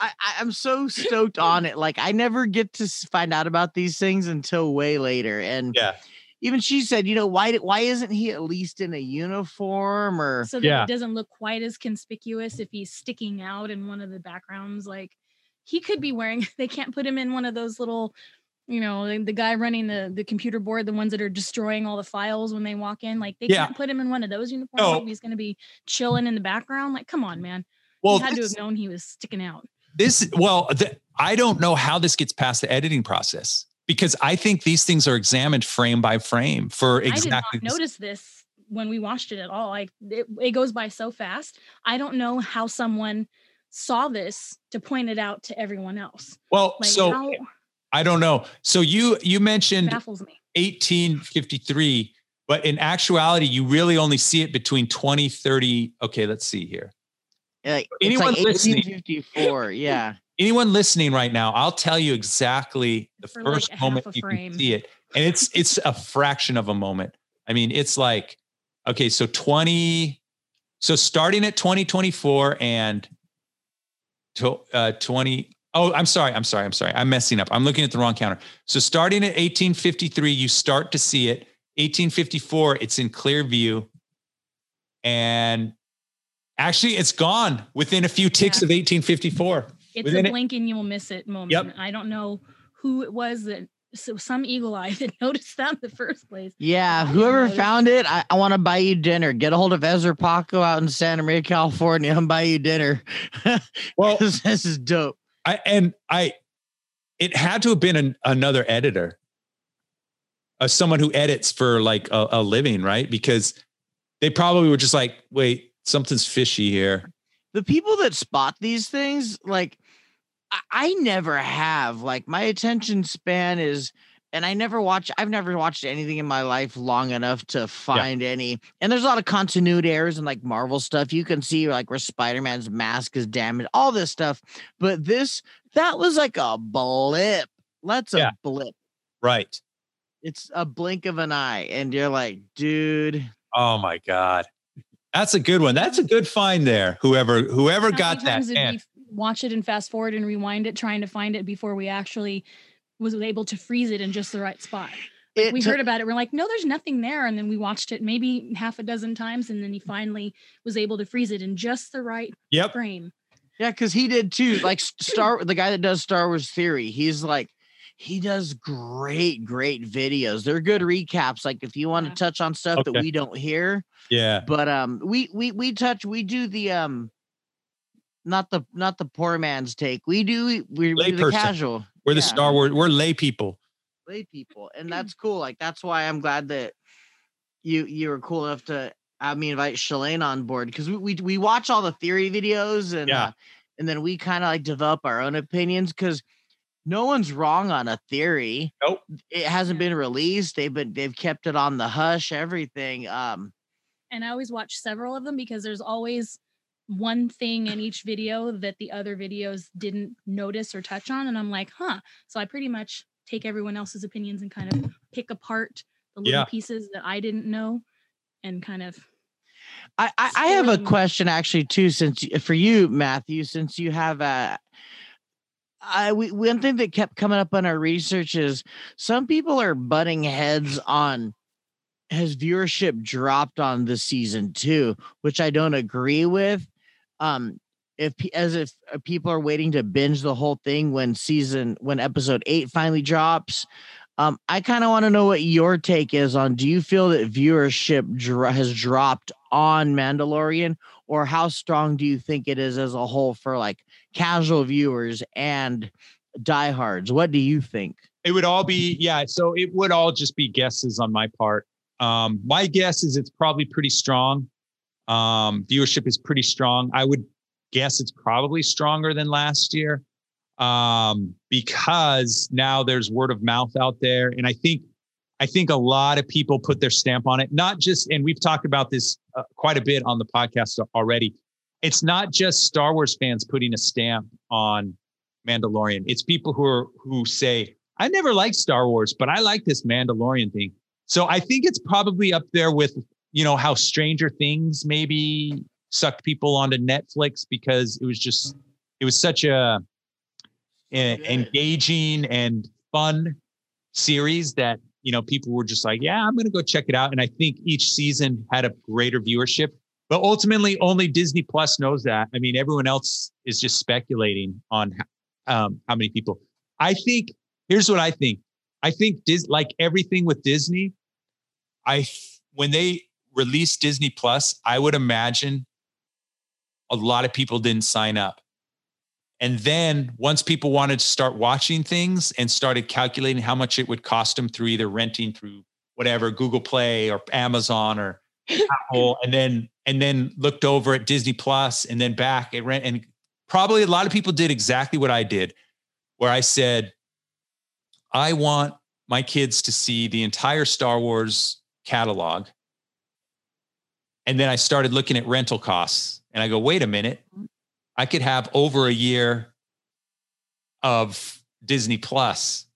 I, I- I'm so stoked on it. Like I never get to find out about these things until way later. And Yeah. even she said, you know, why why isn't he at least in a uniform or so that Yeah. it doesn't look quite as conspicuous if he's sticking out in one of the backgrounds. Like he could be wearing. They can't put him in one of those little, you know, the, the guy running the the computer board, the ones that are destroying all the files when they walk in. Like they Yeah. can't put him in one of those uniforms. No. Oh. if He's going to be chilling in the background. Like, come on, man. Well, you had to have known he was sticking out. this well the, i don't know how this gets past the editing process because i think these things are examined frame by frame for exactly I did this- not notice this when we watched it at all. Like it, it goes by so fast. I don't know how someone saw this to point it out to everyone else. well Like so how i don't know so you you mentioned me. 1853 but in actuality you really only see it between 2030 okay let's see here like Anyone it's like listening- 1854. Yeah. anyone listening right now i'll tell you exactly the For first a half moment you frame. can see it and it's it's a fraction of a moment i mean it's like okay so 20 so starting at 2024 and to, uh 20 oh i'm sorry i'm sorry i'm sorry i'm messing up i'm looking at the wrong counter so starting at 1853 you start to see it 1854 it's in clear view and actually it's gone within a few ticks Yeah. of 1854 It's within a it- and you'll miss it moment. Yep. I don't know who it was that so some eagle eye that noticed that in the first place. Yeah, whoever notice. found it, I, I want to buy you dinner. Get a hold of Ezra Paco out in Santa Maria, California, and buy you dinner. well 'Cause this is dope. I and I, it had to have been an, another editor, uh, someone who edits for like a, a living, right? Because they probably were just like, wait, something's fishy here. The people that spot these things, like I, I never have. Like my attention span is, and I never watch. I've never watched anything in my life long enough to find any. And there's a lot of continuity errors and like Marvel stuff. You can see like where Spider Man's mask is damaged, all this stuff. But this, that was like a blip. That's a Yeah. blip. Right. It's a blink of an eye, and you're like, dude. Oh my God. That's a good one. That's a good find there. Whoever whoever How got that. times did Man, we watch it and fast forward and rewind it, trying to find it before we actually was able to freeze it in just the right spot. Like we heard about it. We're like, no, there's nothing there. And then we watched it maybe half a dozen times. And then he finally was able to freeze it in just the right yep. frame. Yeah, because he did too. Like Star, the guy that does Star Wars Theory, he's like, he does great, great videos. They're good recaps. Like if you want to touch on stuff okay. that we don't hear. Yeah. But um, we we we touch. We do the um, not the not the poor man's take. We do we, we do the casual. We're the Star Wars. We're lay people. Lay people, and that's cool. Like that's why I'm glad that you you were cool enough to have me invite Shalane on board because we, we we watch all the theory videos and yeah. Uh, and then we kind of like develop our own opinions because no one's wrong on a theory. Nope. It hasn't been released. They've been they've kept it on the hush, everything. Um and I always watch several of them because there's always one thing in each video that the other videos didn't notice or touch on. And I'm like, huh. So I pretty much take everyone else's opinions and kind of pick apart the little yeah. pieces that I didn't know and kind of I, I, I have a question actually too, since for you, Matthew, since you have a I we, one thing that kept coming up on our research is some people are butting heads on has viewership dropped on the season two, which I don't agree with. Um, if as if uh, people are waiting to binge the whole thing when season when episode eight finally drops. Um, I kind of want to know what your take is on. Do you feel that viewership dro- has dropped on Mandalorian, or how strong do you think it is as a whole for like casual viewers and diehards? What do you think? It would all be yeah. So it would all just be guesses on my part. Um, my guess is it's probably pretty strong. Um, viewership is pretty strong. I would guess it's probably stronger than last year um, because now there's word of mouth out there, and I think I think a lot of people put their stamp on it. Not just, and we've talked about this uh, quite a bit on the podcast already. It's not just Star Wars fans putting a stamp on Mandalorian. It's people who are who say, "I never liked Star Wars, but I like this Mandalorian thing." So I think it's probably up there with you know how Stranger Things maybe sucked people onto Netflix because it was just it was such a, a engaging and fun series that you know people were just like yeah i'm going to go check it out. And i think each season had a greater viewership. But ultimately only disney plus knows that. I mean everyone else is just speculating on um, how many people. I think here's what i think. I think Dis- like everything with Disney, I when they released Disney Plus, I would imagine a lot of people didn't sign up. And then once people wanted to start watching things and started calculating how much it would cost them through either renting through whatever Google Play or Amazon or Apple, and then and then looked over at Disney Plus and then back at rent. And probably a lot of people did exactly what I did, where I said, I want my kids to see the entire Star Wars catalog. And then I started looking at rental costs and I go, wait a minute, I could have over a year of Disney Plus.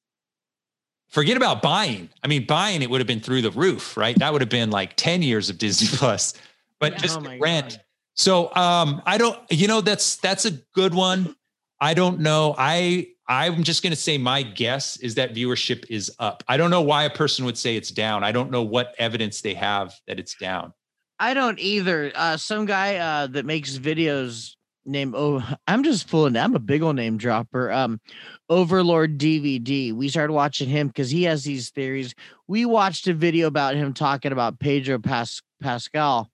Forget about buying. I mean, buying it would have been through the roof, right? That would have been like 10 years of Disney Plus, but just oh rent. God. So um, I don't, you know, that's that's a good one. I don't know. I I'm just going to say my guess is that viewership is up. I don't know why a person would say it's down. I don't know what evidence they have that it's down. I don't either. Uh, some guy uh, that makes videos named Oh, I'm just fooling. I'm a big old name dropper. Um, Overlord DVD. We started watching him because he has these theories. We watched a video about him talking about Pedro Pas- Pascal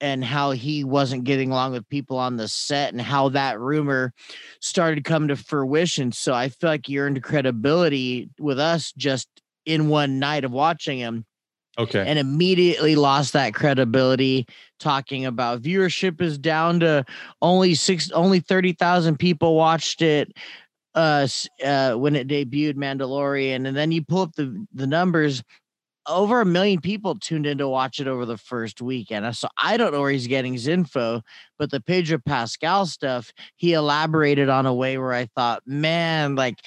and how he wasn't getting along with people on the set and how that rumor started coming to fruition. So I feel like he earned credibility with us just in one night of watching him. Okay. And immediately lost that credibility talking about viewership is down to only six only 30,000 people watched it uh, uh when it debuted Mandalorian and then you pull up the the numbers over a million people tuned in to watch it over the first weekend. So I don't know where he's getting his info, but the Pedro Pascal stuff, he elaborated on a way where I thought, man, like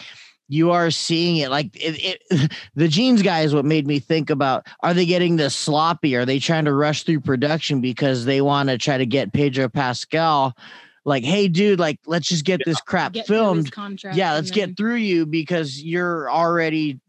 you are seeing it. Like it, it the jeans guy is what made me think about are they getting this sloppy? Are they trying to rush through production because they want to try to get Pedro Pascal? like, hey, dude, like, let's just get this crap Get filmed. contract Yeah, let's then- get through you because you're already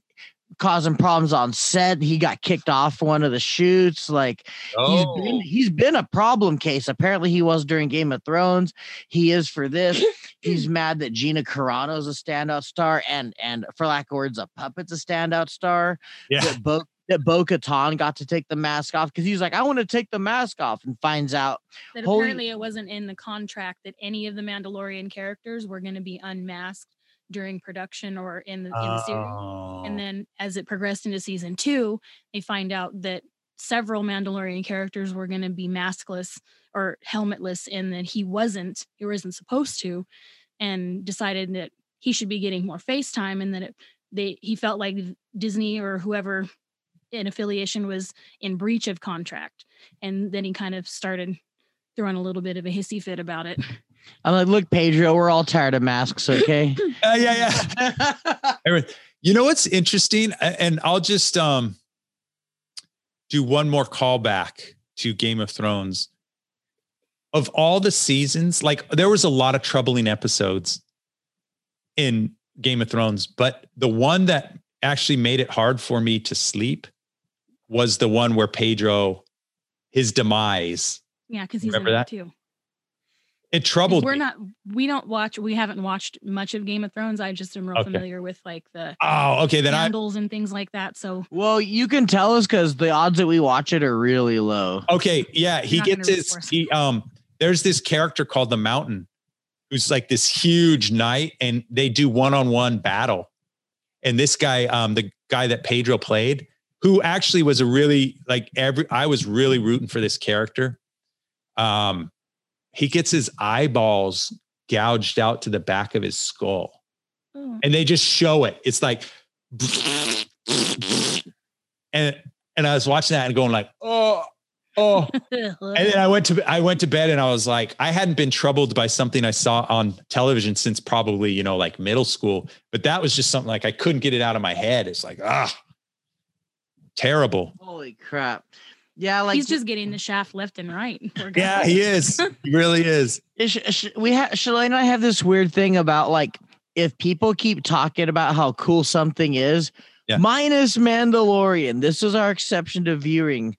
causing problems on set. He got kicked off one of the shoots. Like he's Oh. been he's been a problem case. Apparently he was during Game of Thrones. He is for this. he's mad that Gina Carano's a standout star and and for lack of words, a puppet's a standout star. Yeah. That Bo that Bo Katan got to take the mask off because he's like, I want to take the mask off and finds out that Holy- apparently it wasn't in the contract that any of the Mandalorian characters were going to be unmasked during production or in the, in the series. Oh. And then as it progressed into season two, they find out that several Mandalorian characters were going to be maskless or helmetless, and that he wasn't, he wasn't supposed to, and decided that he should be getting more FaceTime, and that it, they he felt like Disney or whoever in affiliation was in breach of contract, and then he kind of started throwing a little bit of a hissy fit about it. I'm like, look, Pedro, we're all tired of masks, okay? Uh, yeah, yeah. You know what's interesting, and I'll just um do one more callback to Game of Thrones. Of all the seasons, like there was a lot of troubling episodes in Game of Thrones, but the one that actually made it hard for me to sleep was the one where Pedro, his demise, Yeah, because he's Remember in that? it too. It troubled we're me. not we don't watch we haven't watched much of game of thrones i just am real Okay. familiar with like the oh, okay. Then I candles and things like that so well, you can tell us because the odds that we watch it are really low. Okay, yeah, he gets root his he um there's this character called the Mountain who's like this huge knight and they do one-on-one battle. And this guy um the guy that Pedro played who actually was a really like every I was really rooting for this character. Um he gets his eyeballs gouged out to the back of his skull Oh. and they just show it. It's like and and I was watching that and going like, "Oh, oh." And then I went to I went to bed and I was like, I hadn't been troubled by something I saw on television since probably, you know, like middle school. But that was just something like I couldn't get it out of my head. It's like, ah, terrible. Holy crap. Yeah, like he's just getting the shaft left and right Yeah, he is. He really is. Sh- sh- we have Celeane and I have this weird thing about like if people keep talking about how cool something is, Yeah. minus Mandalorian, this is our exception to viewing.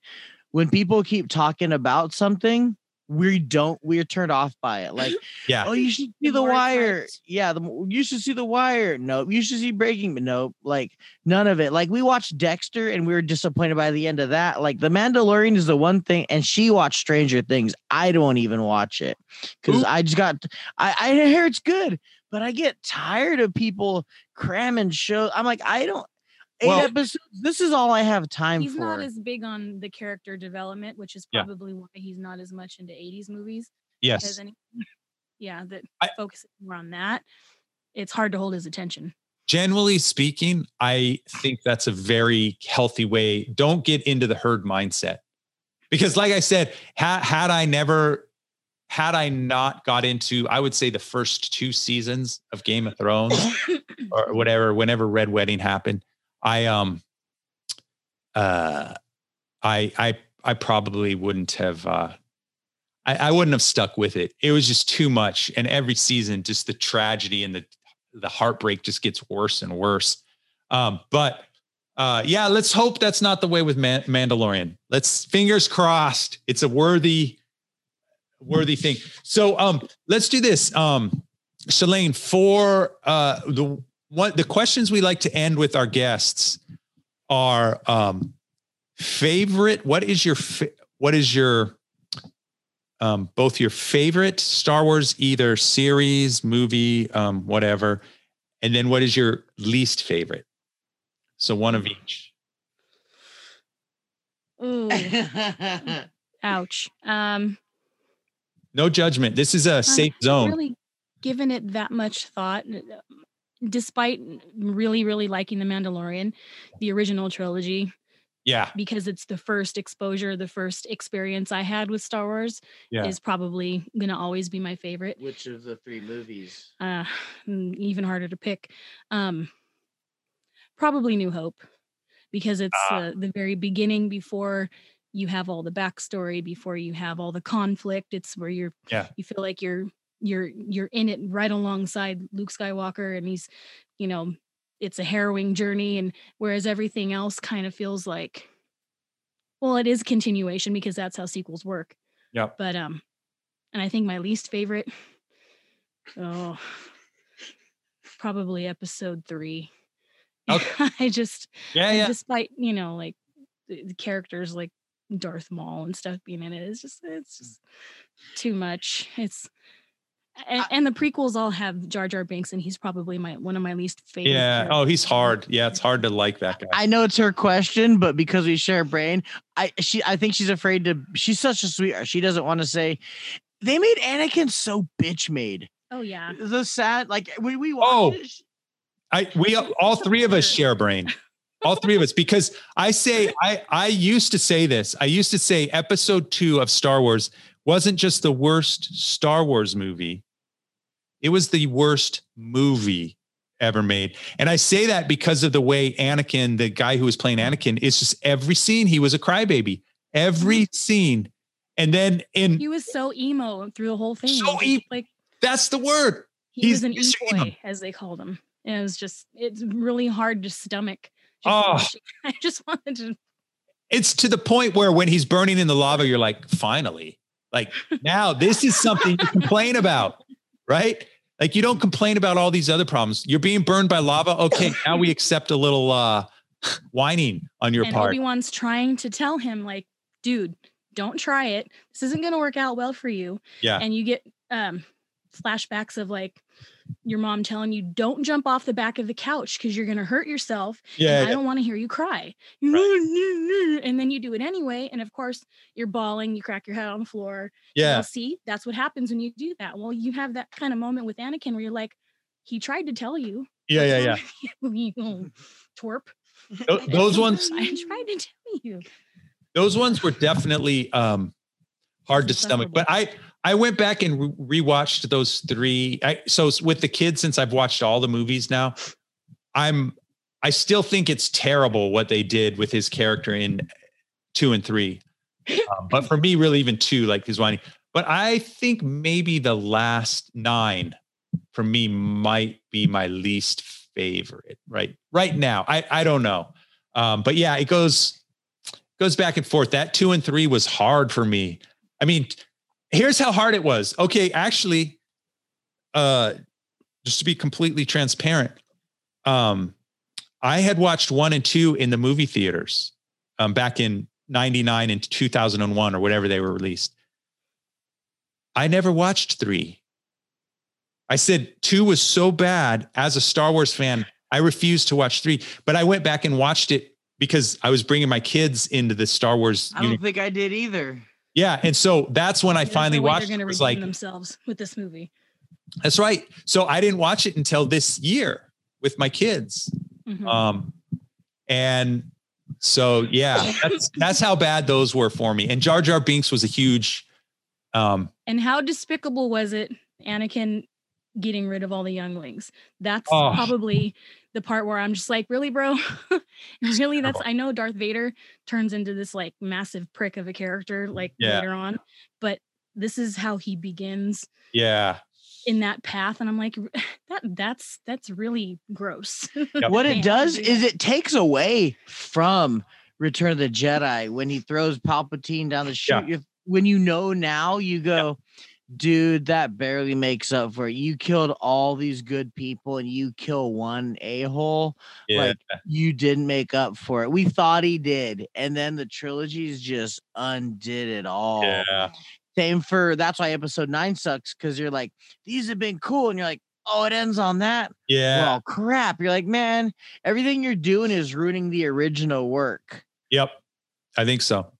When people keep talking about something, we don't we're turned off by it. Like, Yeah. oh, you should see The the, wire. hyped. Yeah, the you should see the wire. nope you should see Breaking. But nope like none of it. Like we watched Dexter and we were disappointed by the end of that. Like the Mandalorian is the one thing, and she watched Stranger Things. I don't even watch it because I just got. I I hear it's good, but I get tired of people cramming shows. I'm like, I don't. Eight Well- episodes. This is all I have time he's for. He's not as big on the character development which is Yeah. probably why he's not as much into 80s movies Yes. any yeah that I- focuses more on that it's hard to hold his attention Generally speaking, I think that's a very healthy way. Don't get into the herd mindset. Because like I said, had had I never had I not got into, I would say the first two seasons of Game of Thrones or whatever, whenever Red Wedding happened, I um uh I I I probably wouldn't have uh I, I wouldn't have stuck with it. It was just too much. And every season, just the tragedy and the the heartbreak just gets worse and worse. Um, but uh, yeah, let's hope that's not the way with Man- Mandalorian. Let's fingers crossed. It's a worthy, worthy thing. So um, let's do this. Um, Celeane, for uh, the what the questions we like to end with our guests are um, favorite. What is your fa- what is your um, both your favorite Star Wars either series, movie, um, whatever, and then what is your least favorite? So one of each. Ooh, ouch um No judgment. This is a safe zone. really given it that much thought n- despite really really liking the mandalorian the original trilogy Yeah. because it's the first exposure the first experience i had with star wars Yeah. is probably gonna always be my favorite Which of the three movies? uh mm, even harder to pick um probably new hope because it's uh, the very beginning before you have all the backstory before you have all the conflict it's where you're Yeah. you feel like you're you're you're in it right alongside Luke Skywalker and he's you know it's a harrowing journey and whereas everything else kind of feels like well it is continuation because that's how sequels work. Yeah but um and i think my least favorite oh probably episode three. Okay. i just yeah yeah. despite you know like the, the characters like darth maul and stuff being in it it's just it's just too much. It's and, and the prequels all have Jar Jar Binks, and he's probably my one of my least favorite. yeah oh he's hard yeah it's hard to like that guy I know it's her question, but because we share a brain, I she I think she's afraid to. She's such a sweetheart. She doesn't want to say. They made Anakin so bitch made. Oh yeah, The sad like when we oh, watched Oh. it, she- I we all three of us share a brain. All three of us, because I say I I used to say this. I used to say episode two of Star Wars wasn't just the worst Star Wars movie, it was the worst movie ever made. And I say that because of the way Anakin, the guy who was playing Anakin, is just every scene he was a crybaby. Every mm-hmm. scene. And then in he was so emo through the whole thing. So emo. like that's the word. he He's was an Mr. Emo. e-boy, as they called him. And it was just it's really hard to stomach. just Oh. Ah. watching. I just wanted to. it's to the point where when he's burning in the lava, you're like, finally, like now this is something you complain about, right? Like you don't complain about all these other problems. You're being burned by lava. Okay, now we accept a little uh whining on your and part. Obi Wan's trying to tell him like, dude, don't try it. This isn't going to work out well for you. Yeah. And you get um flashbacks of like your mom telling you don't jump off the back of the couch because you're going to hurt yourself yeah, and I don't want to hear you cry. And then you do it anyway. And of course, you're bawling, you crack your head on the floor. yeah, Well, see, that's what happens when you do that. Well, you have that kind of moment with Anakin where you're like, he tried to tell you. yeah, yeah, yeah. you twerp. Those ones, I tried to tell you. those ones were definitely um hard to stomach. But I I went back and re- rewatched those three. I, so with the kids, since I've watched all the movies now, I'm I still think it's terrible what they did with his character in two and three. Um, but for me, really, even two, like his whining. But I think maybe the last nine for me might be my least favorite. Right, right now, I I don't know. Um, but yeah, it goes goes back and forth. That two and three was hard for me. I mean, here's how hard it was. Okay, actually, uh, just to be completely transparent, um, I had watched one and two in the movie theaters um, back in 99 and 2001 or whatever they were released. I never watched three. I said two was so bad as a Star Wars fan, I refused to watch three, but I went back and watched it because I was bringing my kids into the Star Wars. I don't think I did either. Yeah. And so that's when I finally way watched They're going to redeem like, themselves with this movie. that's right. So I didn't watch it until this year with my kids. Mhm. Um, and so yeah, that's that's how bad those were for me. And Jar Jar Binks was a huge um and how despicable was it, Anakin getting rid of all the younglings? That's Oh. probably the part where I'm just like, really, bro? really? That's. I know Darth Vader turns into this like massive prick of a character like Yeah. later on, but this is how he begins yeah. in that path. And I'm like, that that's that's really gross. Yep. What it does do is it takes away from Return of the Jedi when he throws Palpatine down the chute. If- When you know now, you go, dude, that barely makes up for it. You killed all these good people and you kill one a hole. Yeah. Like you didn't make up for it. We thought he did, and then the trilogies just undid it all. yeah. Same for that's why episode nine sucks because you're like, these have been cool, and you're like, oh, it ends on that. Yeah. Well, crap. You're like, man, everything you're doing is ruining the original work. Yep. I think so.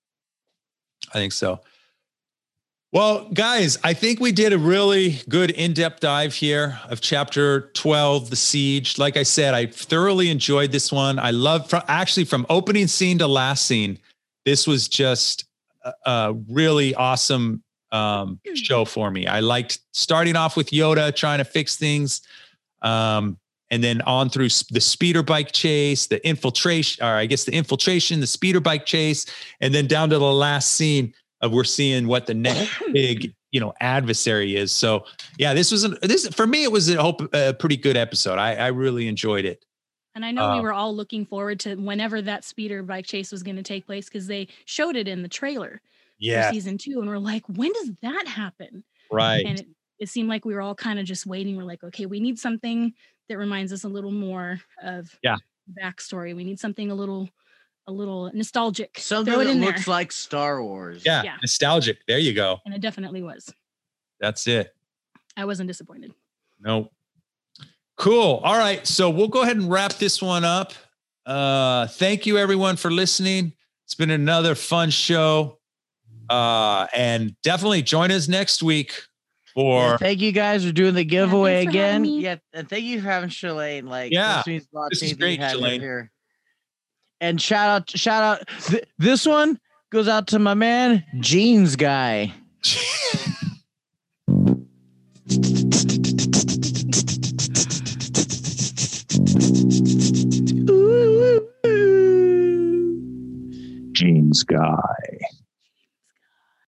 I think so. Well, guys, I think we did a really good in depth dive here of chapter 12, The Siege. Like I said, I thoroughly enjoyed this one. I love, from, actually, from opening scene to last scene, this was just a, a really awesome um, show for me. I liked starting off with Yoda trying to fix things. Um, and then on through the speeder bike chase, the infiltration, or I guess the infiltration, the speeder bike chase, and then down to the last scene of we're seeing what the next big you know adversary is. So yeah, this was an, this for me. It was a hope a pretty good episode. I I really enjoyed it. And I know Uh, we were all looking forward to whenever that speeder bike chase was going to take place because they showed it in the trailer Yeah, for season two, and we're like, when does that happen? right. And it, it seemed like we were all kind of just waiting. We're like, okay, we need something that reminds us a little more of Yeah. backstory. We need something a little a little nostalgic. Something Throw it that looks there. like Star Wars. yeah, yeah. nostalgic. There you go. and it definitely was. That's it. I wasn't disappointed. Nope. Cool. All right. So we'll go ahead and wrap this one up. Uh, thank you everyone for listening. It's been another fun show. Uh, and definitely join us next week for Yeah, thank you guys for doing the giveaway thanks for having again. Yeah, and thank you for having Celeane. Like, Yeah, this means a lot this to is me that you great, had Celeane. here. And shout out, shout out. Th- this one goes out to my man Jeans guy. Jeans guy.